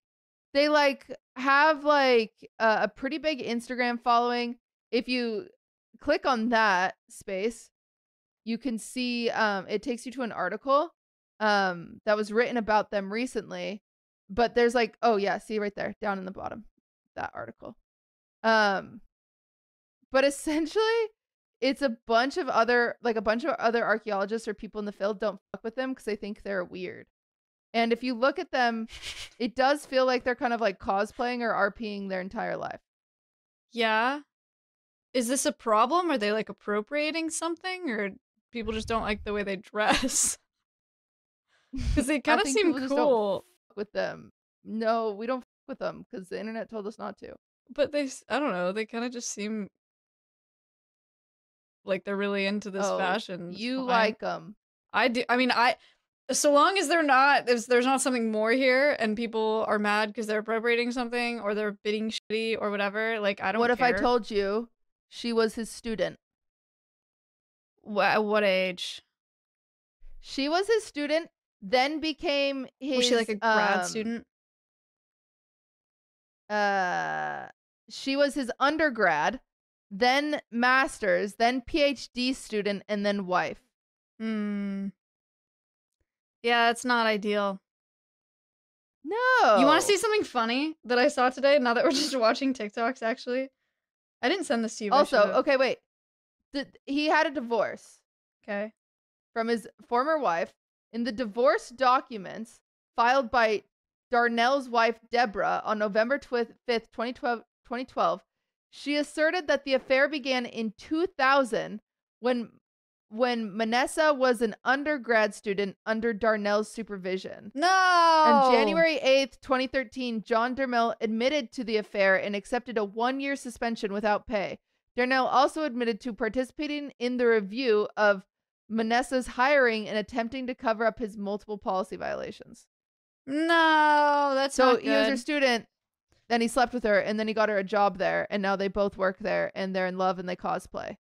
they like have like a, a pretty big Instagram following. If you click on that space, you can see um it takes you to an article um that was written about them recently. But there's like oh yeah, see right there down in the bottom that article. Um but essentially it's a bunch of other like a bunch of other archaeologists or people in the field don't fuck with them because they think they're weird. And if you look at them, it does feel like they're kind of like cosplaying or RPing their entire life. Yeah. Is this a problem? Are they like appropriating something, or people just don't like the way they dress? Because they kind of seem people just don't cool, with them. No, we don't with them because the internet told us not to. but they s- I don't know. They kind of just seem like they're really into this Oh, fashion. You fine. like them. I do. I mean, I. So long as they're not, there's there's not something more here, and people are mad because they're appropriating something or they're bidding shitty or whatever. Like I don't. Know. What if I told you she was his student? Wha- at what age? She was his student, then became his. Was she like a grad um, student? Uh, she was his undergrad, then master's, then PhD student, and then wife. Hmm. Yeah, it's not ideal. No, You want to see something funny that I saw today? Now that we're just watching TikToks, actually, I didn't send this to you. Also, okay, wait. He had a divorce. okay. from his former wife in the divorce documents filed by Darnell's wife Deborah on November 5th, 2012, 2012. She asserted that the affair began in 2000 when when Manassa was an undergrad student under Darnell's supervision. No. On January 8th, 2013, John Darnell admitted to the affair and accepted a one year suspension without pay. Darnell also admitted to participating in the review of Manassa's hiring and attempting to cover up his multiple policy violations. No, that's So he was her student, then he slept with her, and then he got her a job there, and now they both work there, and they're in love and they cosplay.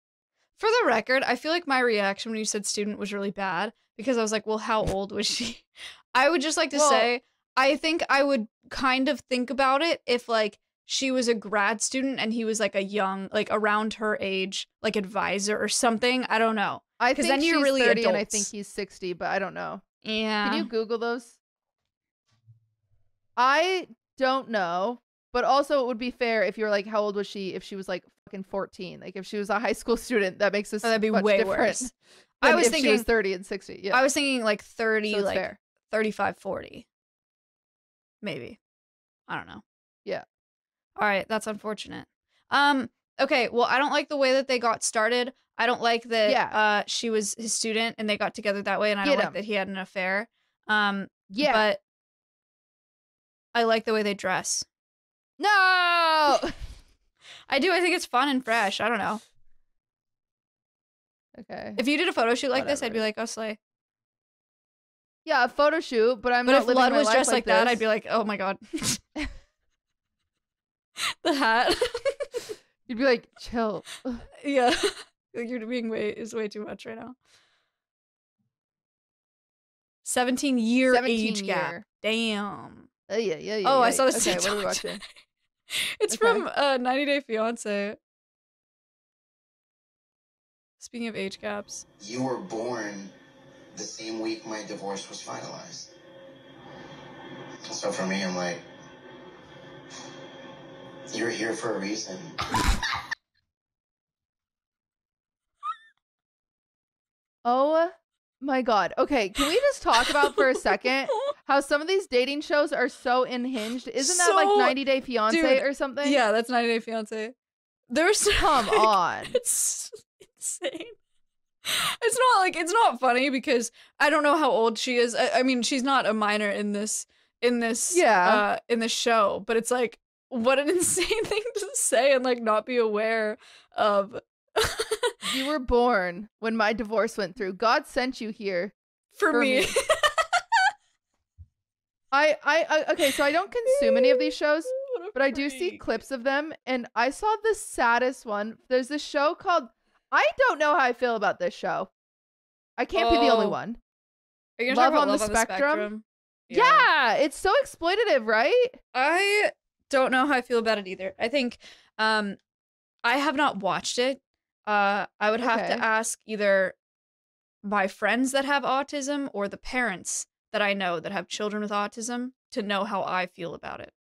For the record, I feel like my reaction when you said student was really bad because I was like, well, how old was she? I would just like to Well- say, I think I would kind of think about it if like she was a grad student and he was like a young, like around her age, like advisor or something. I don't know. I think then you're she's really 30 and I think he's 60, but I don't know. Yeah. Can you Google those? I don't know, but also it would be fair if you're like, how old was she? If she was like fucking 14, like if she was a high school student, that makes this Oh, that'd be way different. worse. I was she was thinking- 30 and 60. Yeah, I was thinking like 30, so like fair. 35, 40. Maybe. I don't know. Yeah. All right, that's unfortunate. Um okay, well I don't like the way that they got started. I don't like that Yeah. uh she was his student and they got together that way and I Get don't like that he had an affair. Um Yeah. but I like the way they dress. no. I do. I think it's fun and fresh. I don't know. okay. If you did a photo shoot like this, I'd be like, oh slay. Yeah, a photo shoot, but I'm but not if Lud was dressed like, that. I'd be like, oh my god. the hat. You'd be like, chill. yeah. Like, You're being way is way too much right now. 17 year 17 age gap. Damn. Uh, yeah, yeah, yeah. oh, I saw this Okay, what are we TikTok watching? Today. It's Okay. from uh 90 Day Fiance. Speaking of age gaps. You were born the same week my divorce was finalized. So for me, I'm like, you're here for a reason. Oh my god. Okay, can we just talk about for a second how some of these dating shows are so unhinged? Isn't that like 90 Day Fiance Dude, or something? Yeah, that's 90 Day Fiance. There's Come like, on. It's insane. It's not like it's not funny because I don't know how old she is. I, I mean, she's not a minor in this in this Yeah. uh in the show, but it's like what an insane thing to say and like not be aware of You were born when my divorce went through. God sent you here. for, For me. me. I, I, I okay, so I don't consume any of these shows, but I do see clips of them, and I saw the saddest one. There's this show called. I don't know how I feel about this show. I can't be the only Oh. one. Are you gonna talk Love about on the Love Spectrum? Yeah. it's so exploitative, right? I don't know how I feel about it either. I think um I have not watched it. Uh I would have Okay. to ask either my friends that have autism or the parents that I know that have children with autism to know how I feel about it.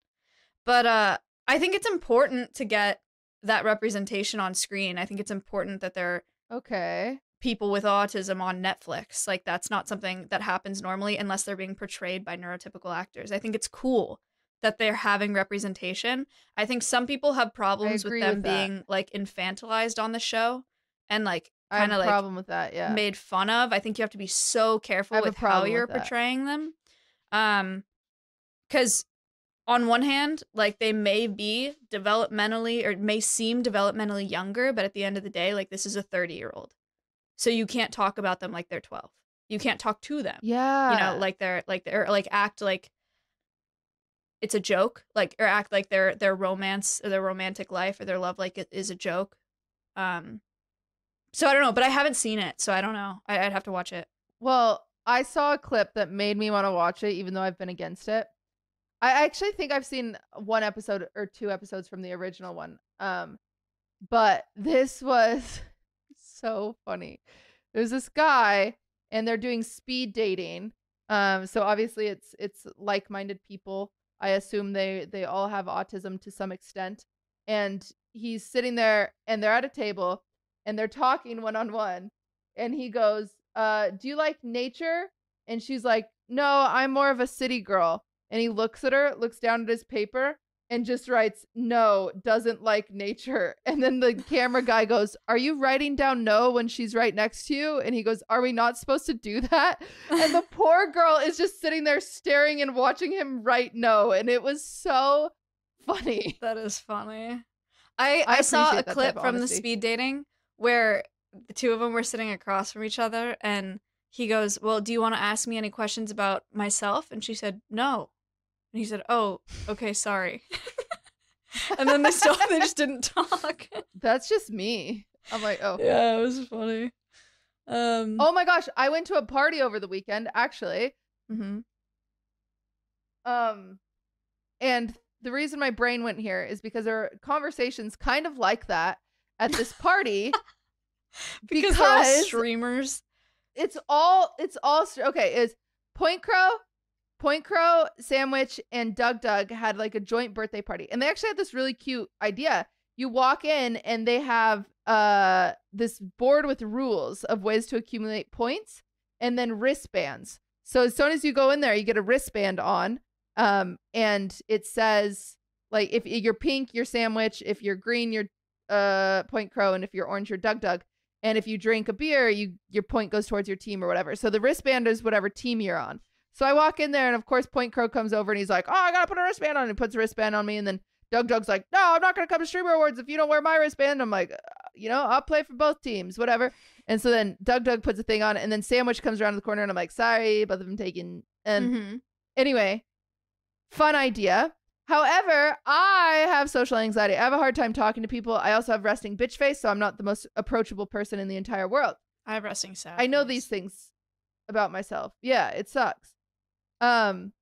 But uh I think it's important to get that representation on screen. I think it's important that there Okay. people with autism on Netflix. Like that's not something that happens normally unless they're being portrayed by neurotypical actors. I think it's cool that they're having representation. I think some people have problems with them with being like infantilized on the show and like I have kind a of like problem with that. Yeah. made fun of. I think you have to be so careful with how you're with portraying them. Um cuz on one hand, like they may be developmentally or may seem developmentally younger, but at the end of the day, like this is a 30-year-old. So you can't talk about them like they're 12. You can't talk to them. yeah. You know, like they're like they're like act like it's a joke, like or act like their their romance or their romantic life or their love like it is a joke. Um so I don't know, but I haven't seen it, so I don't know. I, I'd have to watch it. Well, I saw a clip that made me want to watch it, even though I've been against it. I actually think I've seen one episode or two episodes from the original one. Um, but this was so funny. There's this guy, and they're doing speed dating. Um, so obviously it's it's like-minded people. I assume they they all have autism to some extent. And he's sitting there, and they're at a table, and they're talking one on one. And he goes, uh, do you like nature? And she's like, no, I'm more of a city girl. And he looks at her, looks down at his paper, and just writes, no, doesn't like nature. And then the camera guy goes, Are you writing down no when she's right next to you? And he goes, Are we not supposed to do that? And the poor girl is just sitting there staring and watching him write no. And it was so funny. That is funny. I, I I, saw a clip from the speed dating where the two of them were sitting across from each other and he goes, Well, do you want to ask me any questions about myself? And she said, No. And he said, Oh, okay, sorry. and then they still they just didn't talk. That's just me. I'm like, oh. Yeah, it was funny. Um Oh my gosh, I went to a party over the weekend actually. mhm. Um and the reason my brain went here is because there are conversations kind of like that at this party because, they're all streamers. it's all it's all okay is PointCrow point crow sandwich and DougDoug had like a joint birthday party and they actually had this really cute idea you walk in and they have uh this board with rules of ways to accumulate points and then wristbands so as soon as you go in there you get a wristband on um and it says like if you're pink you're sandwich if you're green you're uh PointCrow and if you're orange you're DougDoug and if you drink a beer you your point goes towards your team or whatever. So the wristband is whatever team you're on. So i walk in there and of course PointCrow comes over and he's like oh i gotta put a wristband on and puts a wristband on me and then DougDoug's like no i'm not gonna come to streamer awards if you don't wear my wristband. I'm like uh, you know i'll play for both teams whatever. And so then DougDoug puts a thing on and then sandwich comes around the corner and i'm like sorry both of them taken and Mhm. Anyway, fun idea. However, I have social anxiety. I have a hard time talking to people. I also have resting bitch face, so I'm not the most approachable person in the entire world. I have resting sad. I know these things about myself. Yeah, it sucks. Um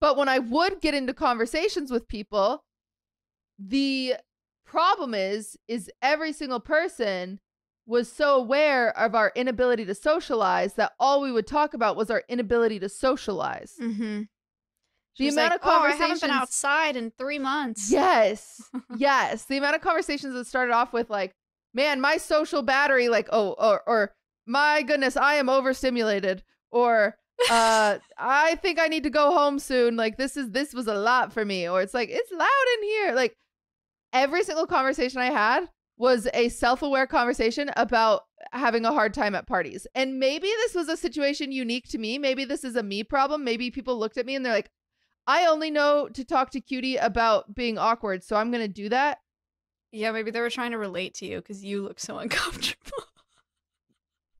but when I would get into conversations with people, the problem is is every single person was so aware of our inability to socialize that all we would talk about was our inability to socialize. Mm-hmm. The amount of conversations. oh, I haven't been outside in three months. Yes. yes. The amount of conversations that started off with like, man, my social battery, like, oh, or or my goodness, I am overstimulated. Or uh I think I need to go home soon. Like this is this was a lot for me. Or it's like, it's loud in here. Like every single conversation I had was a self-aware conversation about having a hard time at parties. And maybe this was a situation unique to me. Maybe this is a me problem. Maybe people looked at me and they're like, I only know to talk to QT about being awkward, so I'm gonna do that. Yeah, maybe they were trying to relate to you because you look so uncomfortable.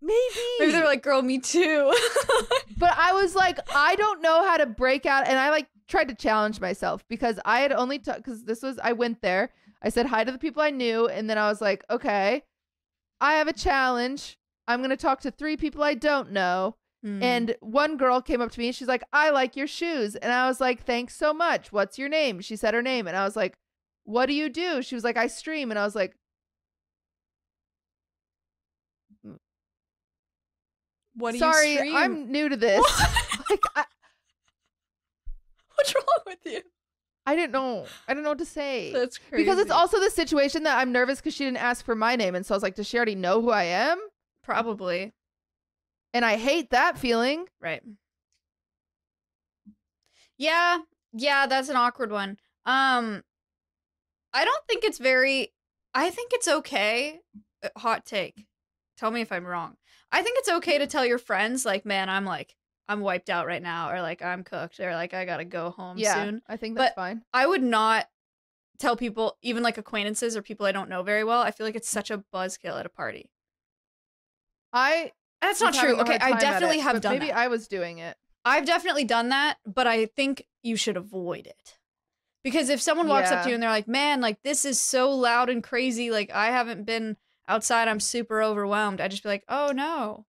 Maybe. maybe they're like, girl, me too. but I was like, I don't know how to break out, and I like tried to challenge myself because I had only because this was I went there. I said hi to the people I knew, and then I was like, okay, I have a challenge. I'm gonna talk to three people I don't know. Hmm. And one girl came up to me and she's like, I like your shoes. And I was like, thanks so much. What's your name? She said her name. And I was like, what do you do? She was like, I stream. And I was like, what do sorry, you stream? Sorry, I'm new to this. like, I, What's wrong with you? I didn't know. I don't know what to say. That's crazy. Because it's also the situation that I'm nervous because she didn't ask for my name. And so I was like, does she already know who I am? probably And I hate that feeling. right. Yeah, yeah, that's an awkward one. Um, I don't think it's very. I think it's okay. uh, Hot take. Tell me if I'm wrong. I think it's okay to tell your friends, like, man, I'm like, I'm wiped out right now, or like, I'm cooked, or like, I gotta go home yeah, soon. I think that's But- fine. I would not tell people, even like acquaintances or people I don't know very well. I feel like it's such a buzzkill at a party. I That's not true. Okay, I definitely it, have done Maybe that. I was doing it. I've definitely done that, but I think you should avoid it. Because if someone walks up to you and they're like, "Man, like this is so loud and crazy. Like I haven't been outside. I'm super overwhelmed." I just be like, "Oh no."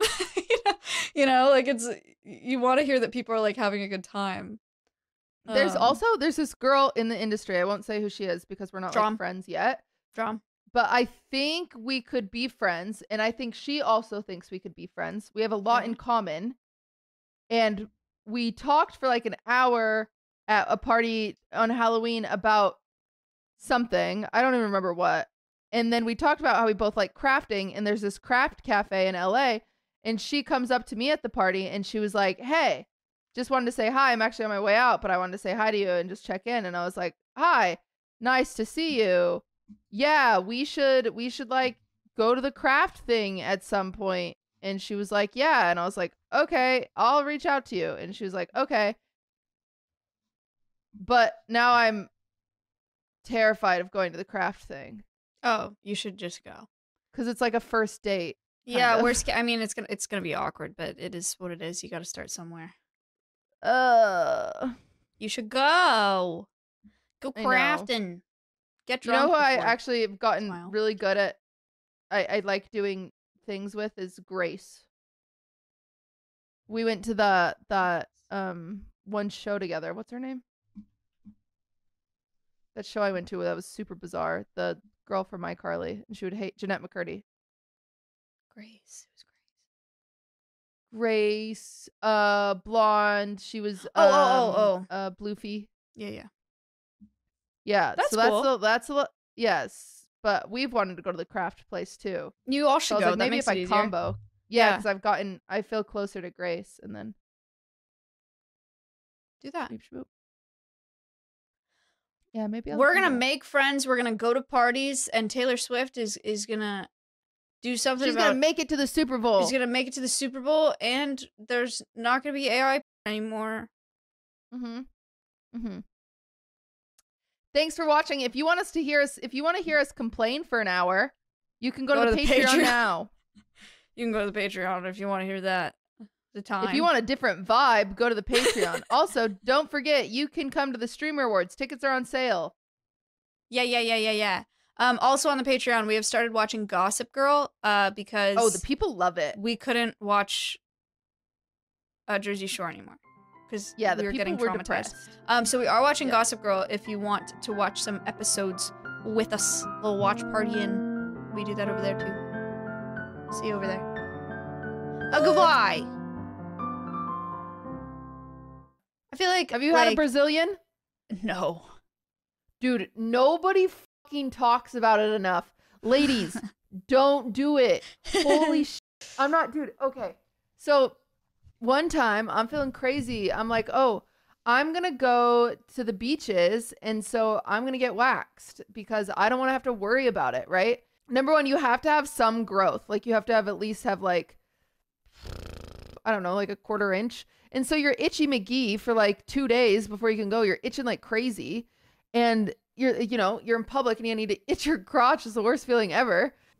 you, know, you know, like it's you want to hear that people are like having a good time. There's Um, also there's this girl in the industry. I won't say who she is because we're not like, friends yet. drum. But I think we could be friends, and I think she also thinks we could be friends. We have a lot in mm-hmm. common, and we talked for like an hour at a party on Halloween about something. I don't even remember what. And then we talked about how we both like crafting, and there's this craft cafe in LA. And she comes up to me at the party, and she was like, "Hey, just wanted to say hi. I'm actually on my way out, but I wanted to say hi to you and just check in." And I was like, "Hi, nice to see you. Yeah, we should we should like go to the craft thing at some point." And she was like, "Yeah." And I was like, "Okay, I'll reach out to you." And she was like, "Okay." But now I'm terrified of going to the craft thing Oh, you should just go. because it's like a first date. Yeah, of. we're. Sca- I mean, it's gonna it's gonna be awkward, but it is what it is. You got to start somewhere. Uh, You should go. Go crafting. Get you know drunk. who I actually have gotten Smile. really good at? I I like doing things with is Grace. We went to the the um one show together. What's her name? That show I went to that was super bizarre. The girl from iCarly, and she would hate Jennette McCurdy. Grace. It was Grace. Grace, uh, blonde. She was Oh, oh, oh, um, uh, Bluefy. Yeah, yeah. Yeah, That's so that's cool. the that's a lot. yes. But we've wanted to go to the craft place too. You all So should was go. like, maybe if I easier. combo. Yeah, Yeah. because I've gotten I feel closer to Grace, and then Do that. Yeah, maybe I'll We're gonna that. make friends. We're gonna go to parties, and Taylor Swift is is gonna do something She's about. gonna make it to the Super Bowl. She's gonna make it to the Super Bowl, and there's not gonna be AI anymore. Mm-hmm. Mm-hmm. Thanks for watching. If you want us to hear us, if you want to hear us complain for an hour, you can go, to, the, Patreon, Patreon. now. You can go to the Patreon if you want to hear that. The time. If you want a different vibe, go to the Patreon. also, don't forget you can come to the Streamer Awards. Tickets are on sale. Yeah, yeah, yeah, yeah, yeah. Um, also on the Patreon, we have started watching Gossip Girl. Uh, because Oh, the people love it. we couldn't watch uh, Jersey Shore anymore because Yeah, the we were people getting were traumatized. depressed. Um, so we are watching Yeah. Gossip Girl. If you want to watch some episodes with us, a little watch party, and we do that over there too. See you over there. Uh, goodbye. I feel like Have you had a Brazilian? No. Dude, nobody fucking talks about it enough. Ladies, don't do it. Holy sh! I'm not, dude. Okay. So one time I'm feeling crazy. I'm like, oh, I'm going to go to the beaches. And so I'm going to get waxed because I don't want to have to worry about it. Right. Number one, you have to have some growth. Like you have to have at least have like, I don't know, like a quarter inch. And so you're itchy McGee for like two days before you can go. You're itching like crazy and you're you know you're in public and you need to itch your crotch is the worst feeling ever